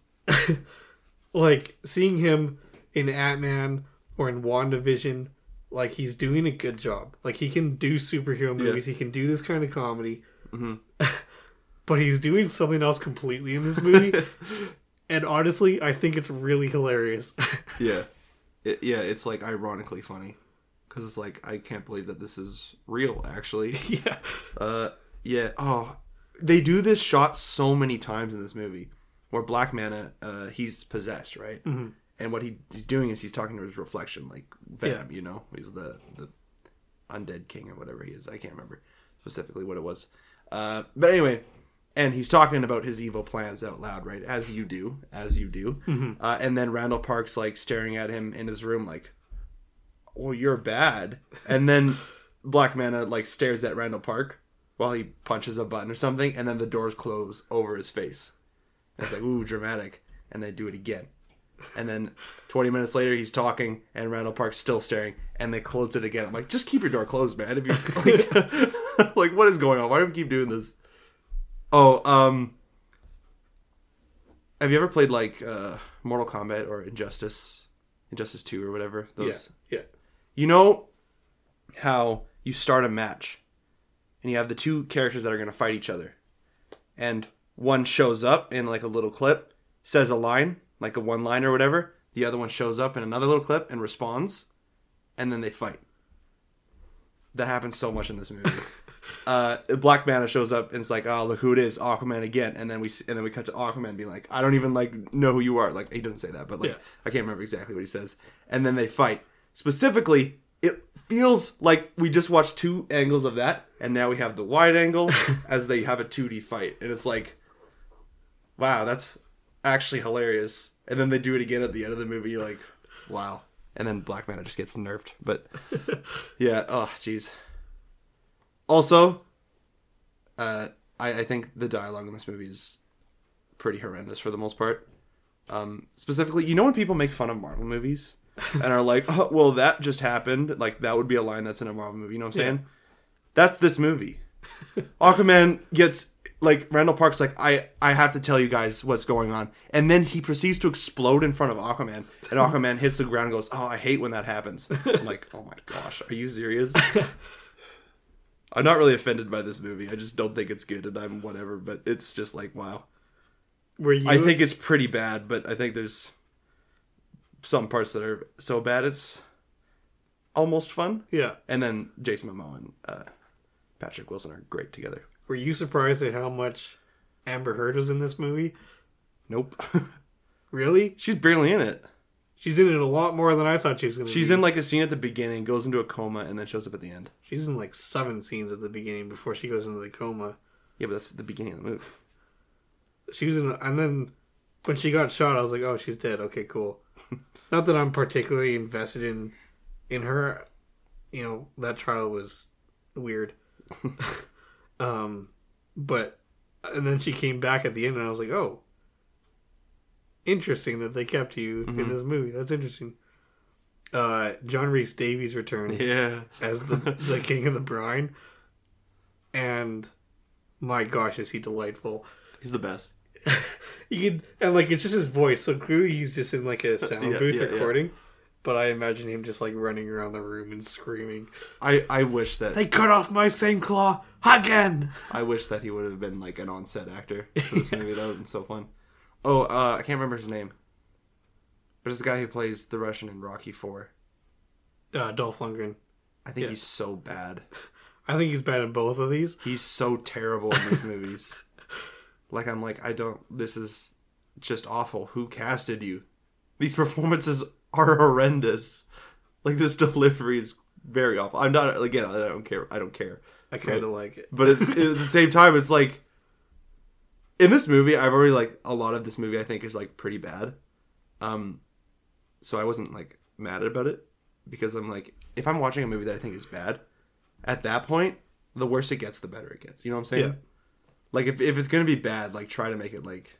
like seeing him in Ant-Man or in WandaVision like he's doing a good job like he can do superhero movies he can do this kind of comedy but he's doing something else completely in this movie and honestly I think it's really hilarious yeah. it, yeah, it's like ironically funny because it's like I can't believe that this is real. Actually, yeah. uh, yeah. Oh, they do this shot so many times in this movie where Black Manta, uh, he's possessed, right? Mm-hmm. And what he, he's doing is he's talking to his reflection, like Venom. Yeah. You know, he's the the undead king or whatever he is. I can't remember specifically what it was. Uh, but anyway, and he's talking about his evil plans out loud, right? As you do, as you do. Uh, and then Randall Park's like staring at him in his room, like, "Well, you're bad." And then Black Manta like stares at Randall Park while he punches a button or something, and then the doors close over his face. And it's like, ooh, dramatic. And they do it again. And then 20 minutes later, he's talking, and Randall Park's still staring, and they closed it again. I'm like, just keep your door closed, man. If you like, like, what is going on? Why do we keep doing this? Oh, um, have you ever played like uh, Mortal Kombat or Injustice, Injustice Two or whatever? Those, Yeah. Yeah. you know how you start a match, and you have the two characters that are going to fight each other, and one shows up in like a little clip, says a line, like a one line or whatever. The other one shows up in another little clip and responds, and then they fight. That happens so much in this movie. uh, Black Manta shows up and it's like, oh look who it is, Aquaman again. And then we and then we cut to Aquaman being like, I don't even like know who you are. Like he doesn't say that, but like Yeah. I can't remember exactly what he says. And then they fight. Specifically, it feels like we just watched two angles of that, and now we have the wide angle as they have a 2D fight, and it's like, wow, that's actually hilarious. And then they do it again at the end of the movie. You're like, wow. And then Black Manta just gets nerfed. But yeah, oh jeez. Also, uh, I, I think the dialogue in this movie is pretty horrendous for the most part. Um, specifically, you know when people make fun of Marvel movies and are like, "Oh, well, that just happened." Like that would be a line that's in a Marvel movie. You know what I'm saying? That's this movie. Aquaman gets like Randall Park's like, I I have to tell you guys what's going on, and then he proceeds to explode in front of Aquaman, and Aquaman hits the ground and goes, "Oh, I hate when that happens." I'm like, "Oh my gosh, are you serious?" I'm not really offended by this movie. I just don't think it's good, and I'm whatever. But it's just like, wow. Were you? I think it's pretty bad, but I think there's some parts that are so bad it's almost fun. Yeah. And then Jason Momoa and uh, Patrick Wilson are great together. Were you surprised at how much Amber Heard was in this movie? Nope, Really? she's barely in it. She's in it a lot more than I thought she was going to. Be. She's be. in like a scene at the beginning, goes into a coma, and then shows up at the end. She's in like seven scenes at the beginning before she goes into the coma. Yeah, but that's the beginning of the movie. She was in, and then when she got shot, I was like, "Oh, she's dead. Okay, cool." Not that I'm particularly invested in in her. You know, that trial was weird. um, but and then she came back at the end, and I was like, "Oh, interesting that they kept you in this movie. That's interesting." Uh, John Rhys-Davies returns Yeah, as the the king of the brine, and my gosh, is he delightful! he's the best. You can and like it's just his voice, so clearly he's just in like a sound Yeah, booth yeah, yeah. But I imagine him just like running around the room and screaming, I I wish that "They cut off my same claw again!" I wish that he would have been like an on-set actor for this movie. that would have been so fun. Oh, uh, I can't remember his name, but it's the guy who plays the Russian in Rocky Four. Uh, Dolph Lundgren. I think Yeah. he's so bad. I think he's bad in both of these. He's so terrible in these movies. Like I'm like I don't. This is just awful. Who casted you? These performances are horrendous. Like this delivery is very awful. I'm not again. I don't care. I don't care. I kind of like it. But it's at the same time, it's like in this movie, I've already like a lot of this movie. I think is like pretty bad. Um, so I wasn't like mad about it because I'm like, if I'm watching a movie that I think is bad, at that point, the worse it gets, the better it gets. You know what I'm saying? Yeah. Like if if it's gonna be bad, like try to make it like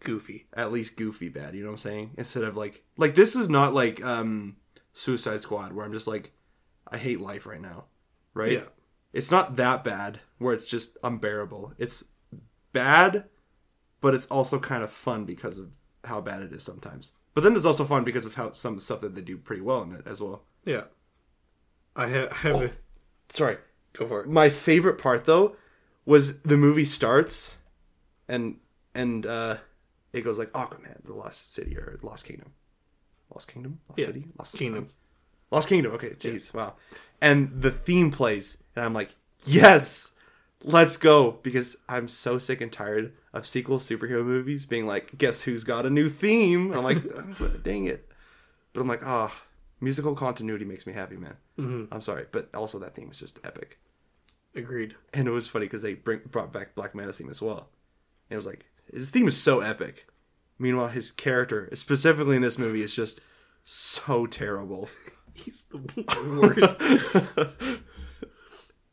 Goofy. at least goofy bad. You know what I'm saying? Instead of like like this is not like um Suicide Squad where I'm just like I hate life right now, right? Yeah. It's not that bad where it's just unbearable. It's bad, but it's also kind of fun because of how bad it is sometimes. But then it's also fun because of how some of the stuff that they do pretty well in it as well. Yeah. I ha- I have a Sorry, go for it. my favorite part though was the movie starts and and uh it goes like Aquaman, the Lost City or Lost Kingdom. Lost Kingdom, Lost Yeah, City, Lost Kingdom. Lost Kingdom. Okay, jeez, wow. And the theme plays, and I'm like, yes, let's go, because I'm so sick and tired of sequel superhero movies being like, guess who's got a new theme? I'm like, dang it. But I'm like, ah, musical continuity makes me happy, man. Mm-hmm. I'm sorry, but also that theme is just epic. Agreed. And it was funny because they bring, brought back Black Manta theme as well. And it was like his theme is so epic. Meanwhile, his character, specifically in this movie, is just so terrible. He's the worst.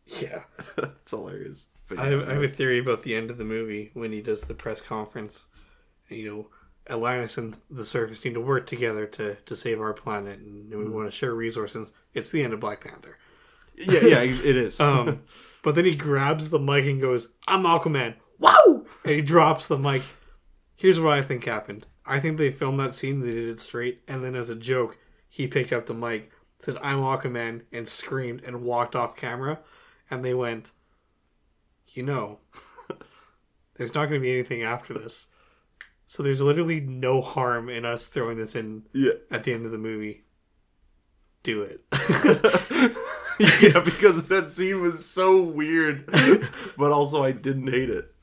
yeah. it's hilarious. But I have, I have a theory about the end of the movie when he does the press conference. You know, Atlantis and the Surface need to work together to, to save our planet, and we want to share resources. It's the end of Black Panther. yeah, yeah, it is. Um, but then he grabs the mic and goes, "I'm Aquaman." Wow! And he drops the mic. Here's what I think happened. I think they filmed that scene, they did it straight, and then as a joke, he picked up the mic, said, "I'm Aquaman," and screamed and walked off camera. And they went, "You know, there's not going to be anything after this." So there's literally no harm in us throwing this in yeah, at the end of the movie. Do it. yeah, because that scene was so weird, but also I didn't hate it.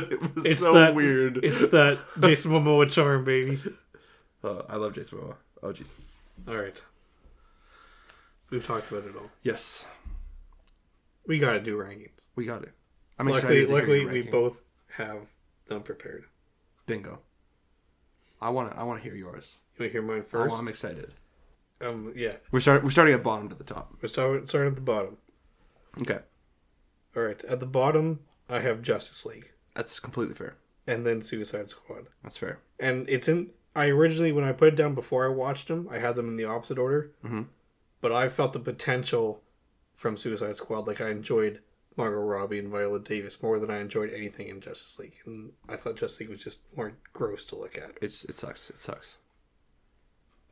But it was It's so that weird. It's that Jason Momoa charm, baby. Uh, I love Jason Momoa. Oh jeez. All right. We've talked about it all. Yes, We got to do rankings. we got it. I'm Luckily, excited. luckily we both have them prepared. bingo. I want to. I want to hear yours. You want to hear mine first? Oh. I'm excited. um, yeah. We're start. We're starting at bottom to the top. We're start, starting at the bottom. Okay, All right. At the bottom, I have Justice League, that's completely fair. and then Suicide Squad. That's fair. And it's in. I originally, when I put it down before I watched them, I had them in the opposite order. Mm-hmm. But I felt the potential from Suicide Squad. Like I enjoyed Margot Robbie and Viola Davis more than I enjoyed anything in Justice League, and I thought Justice League was just more gross to look at. It's it sucks. It sucks.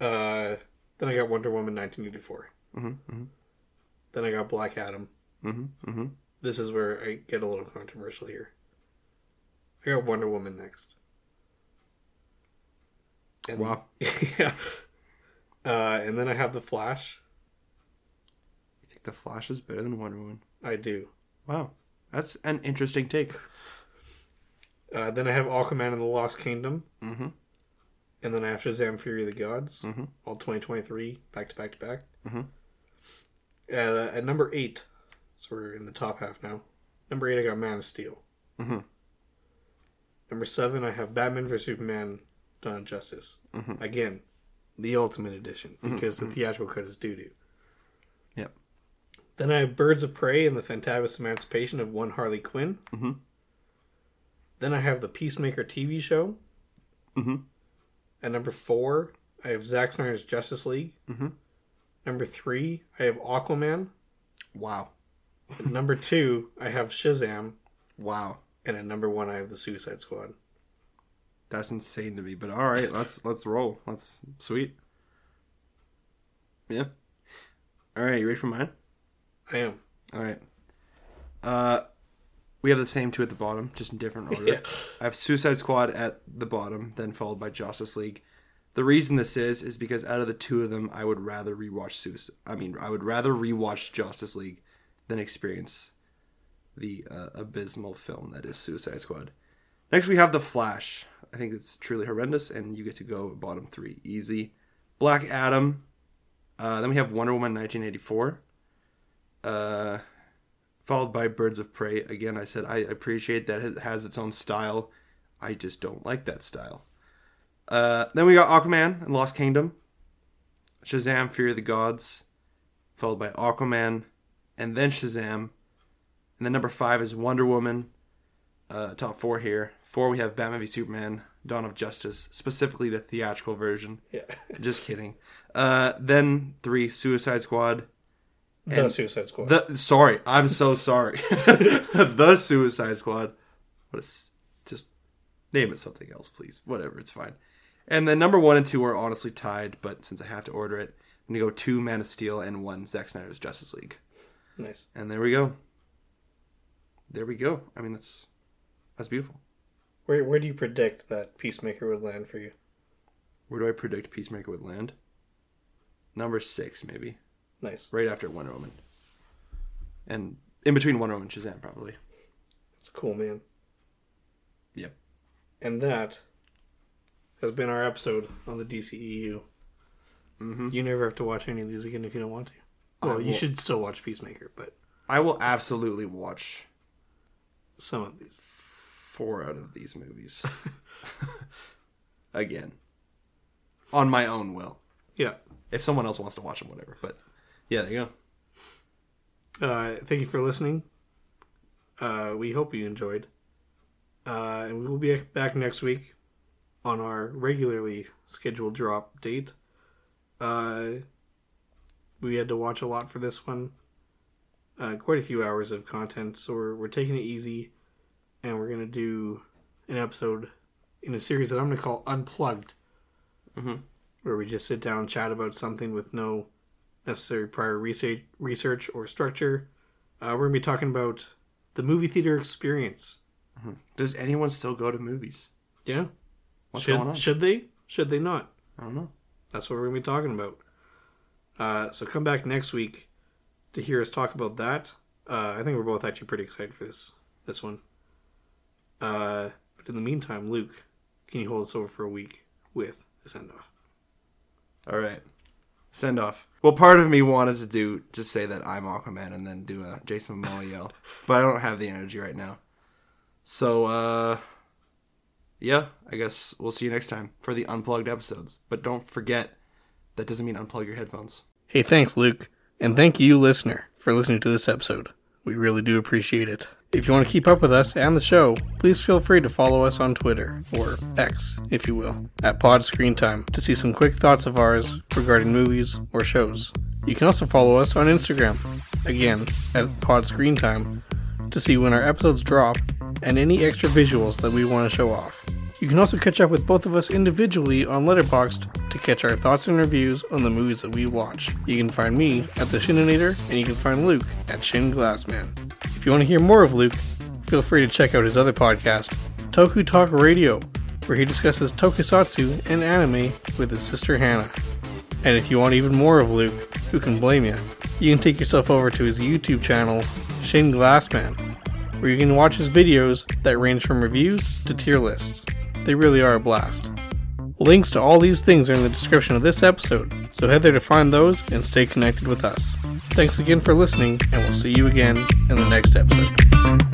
Uh, then I got Wonder Woman 1984. Mm-hmm, Then I got Black Adam. Mm-hmm. Mm-hmm. This is where I get a little controversial here. I got Wonder Woman next. And, Wow. yeah. Uh, and then I have The Flash. You think the Flash is better than Wonder Woman? I do. Wow, that's an interesting take. Uh, then I have Aquaman and the Lost Kingdom. Mm-hmm. And then I have Shazam Fury of the Gods. Mm-hmm. All 2023, back to back to back. Mm-hmm. At, uh, at number eight, so we're in the top half now. Number eight, I got Man of Steel. Mhm. Number seven, I have Batman vs Superman: Dawn of Justice. Again, the Ultimate Edition because the theatrical cut is doo doo. Yep. Then I have Birds of Prey and the Fantabulous Emancipation of One Harley Quinn. Mhm. Then I have the Peacemaker TV show. Mhm. At number four, I have Zack Snyder's Justice League. Mhm. Number three, I have Aquaman. Wow. At number two, I have Shazam. Wow. And at number one, I have the Suicide Squad. That's insane to me. But all right, let's let's roll. That's sweet. Yeah. All right, you ready for mine? I am. All right. Uh, we have the same two at the bottom, just in different order. Yeah. I have Suicide Squad at the bottom, then followed by Justice League. The reason this is is because out of the two of them, I would rather rewatch Suicide. I mean, I would rather rewatch Justice League than experience the uh, abysmal film that is Suicide Squad. Next, we have The Flash. I think it's truly horrendous, and you get to go bottom three easy. Black Adam. Uh, then we have Wonder Woman 1984. Uh, followed by Birds of Prey. Again, I said I appreciate that it has its own style. I just don't like that style. Uh, then we got Aquaman and Lost Kingdom. Shazam, Fury of the Gods. Followed by Aquaman, and then Shazam. And then number five is Wonder Woman. Uh, top four here. Four, we have Batman v Superman, Dawn of Justice, specifically the theatrical version. Yeah. Just kidding. Uh, then three, Suicide Squad. the Suicide Squad. The sorry, I'm so sorry. the Suicide Squad. What is just name it something else, please. Whatever, it's fine. And then number one and two are honestly tied, but since I have to order it, I'm gonna go two Man of Steel and one Zack Snyder's Justice League. nice. And there we go. There we go. I mean that's that's beautiful. Where where do you predict that Peacemaker would land for you? Where do I predict Peacemaker would land? Number six, maybe. Nice. Right after Wonder Woman. And in between Wonder Woman and Shazam, probably. It's cool, man. Yep. And that has been our episode on the DCEU. Mm-hmm. You never have to watch any of these again if you don't want to. Well, you will- should still watch Peacemaker, but I will absolutely watch some of these. four out of these movies. Again. On my own will. Yeah. If someone else wants to watch them, whatever. But yeah, there you go. Uh, thank you for listening. Uh, we hope you enjoyed. Uh, and we will be back next week on our regularly scheduled drop date. Uh, we had to watch a lot for this one. Uh, quite a few hours of content, so we're, we're taking it easy. And we're going to do an episode in a series that I'm going to call Unplugged. Where we just sit down and chat about something with no necessary prior research, research or structure. Uh, we're going to be talking about the movie theater experience. Does anyone still go to movies? Yeah. What's should, going on? should they? Should they not? I don't know. That's what we're going to be talking about. Uh, so come back next week to hear us talk about that. Uh, I think we're both actually pretty excited for this this one. Uh, but in the meantime, Luke, can you hold us over for a week with a send off? All right. Send off. Well, part of me wanted to do to say that I'm Aquaman and then do a Jason Momoa yell, but I don't have the energy right now. So, uh, yeah, I guess we'll see you next time for the unplugged episodes. But don't forget, that doesn't mean unplug your headphones. Hey, thanks, Luke. And thank you, listener, for listening to this episode. We really do appreciate it. If you want to keep up with us and the show, please feel free to follow us on Twitter, or X, if you will, at Pod Screen Time to see some quick thoughts of ours regarding movies or shows. You can also follow us on Instagram, again, at Pod Screen Time, to see when our episodes drop and any extra visuals that we want to show off. You can also catch up with both of us individually on Letterboxd to catch our thoughts and reviews on the movies that we watch. You can find me at the Schininator, and you can find Luke at Shin Glassman. If you want to hear more of Luke, feel free to check out his other podcast, Toku Talk Radio, where he discusses tokusatsu and anime with his sister Hannah. And if you want even more of Luke, who can blame you? You can take yourself over to his YouTube channel, Shin Glassman, where you can watch his videos that range from reviews to tier lists. They really are a blast. Links to all these things are in the description of this episode, so head there to find those and stay connected with us. Thanks again for listening, and we'll see you again in the next episode.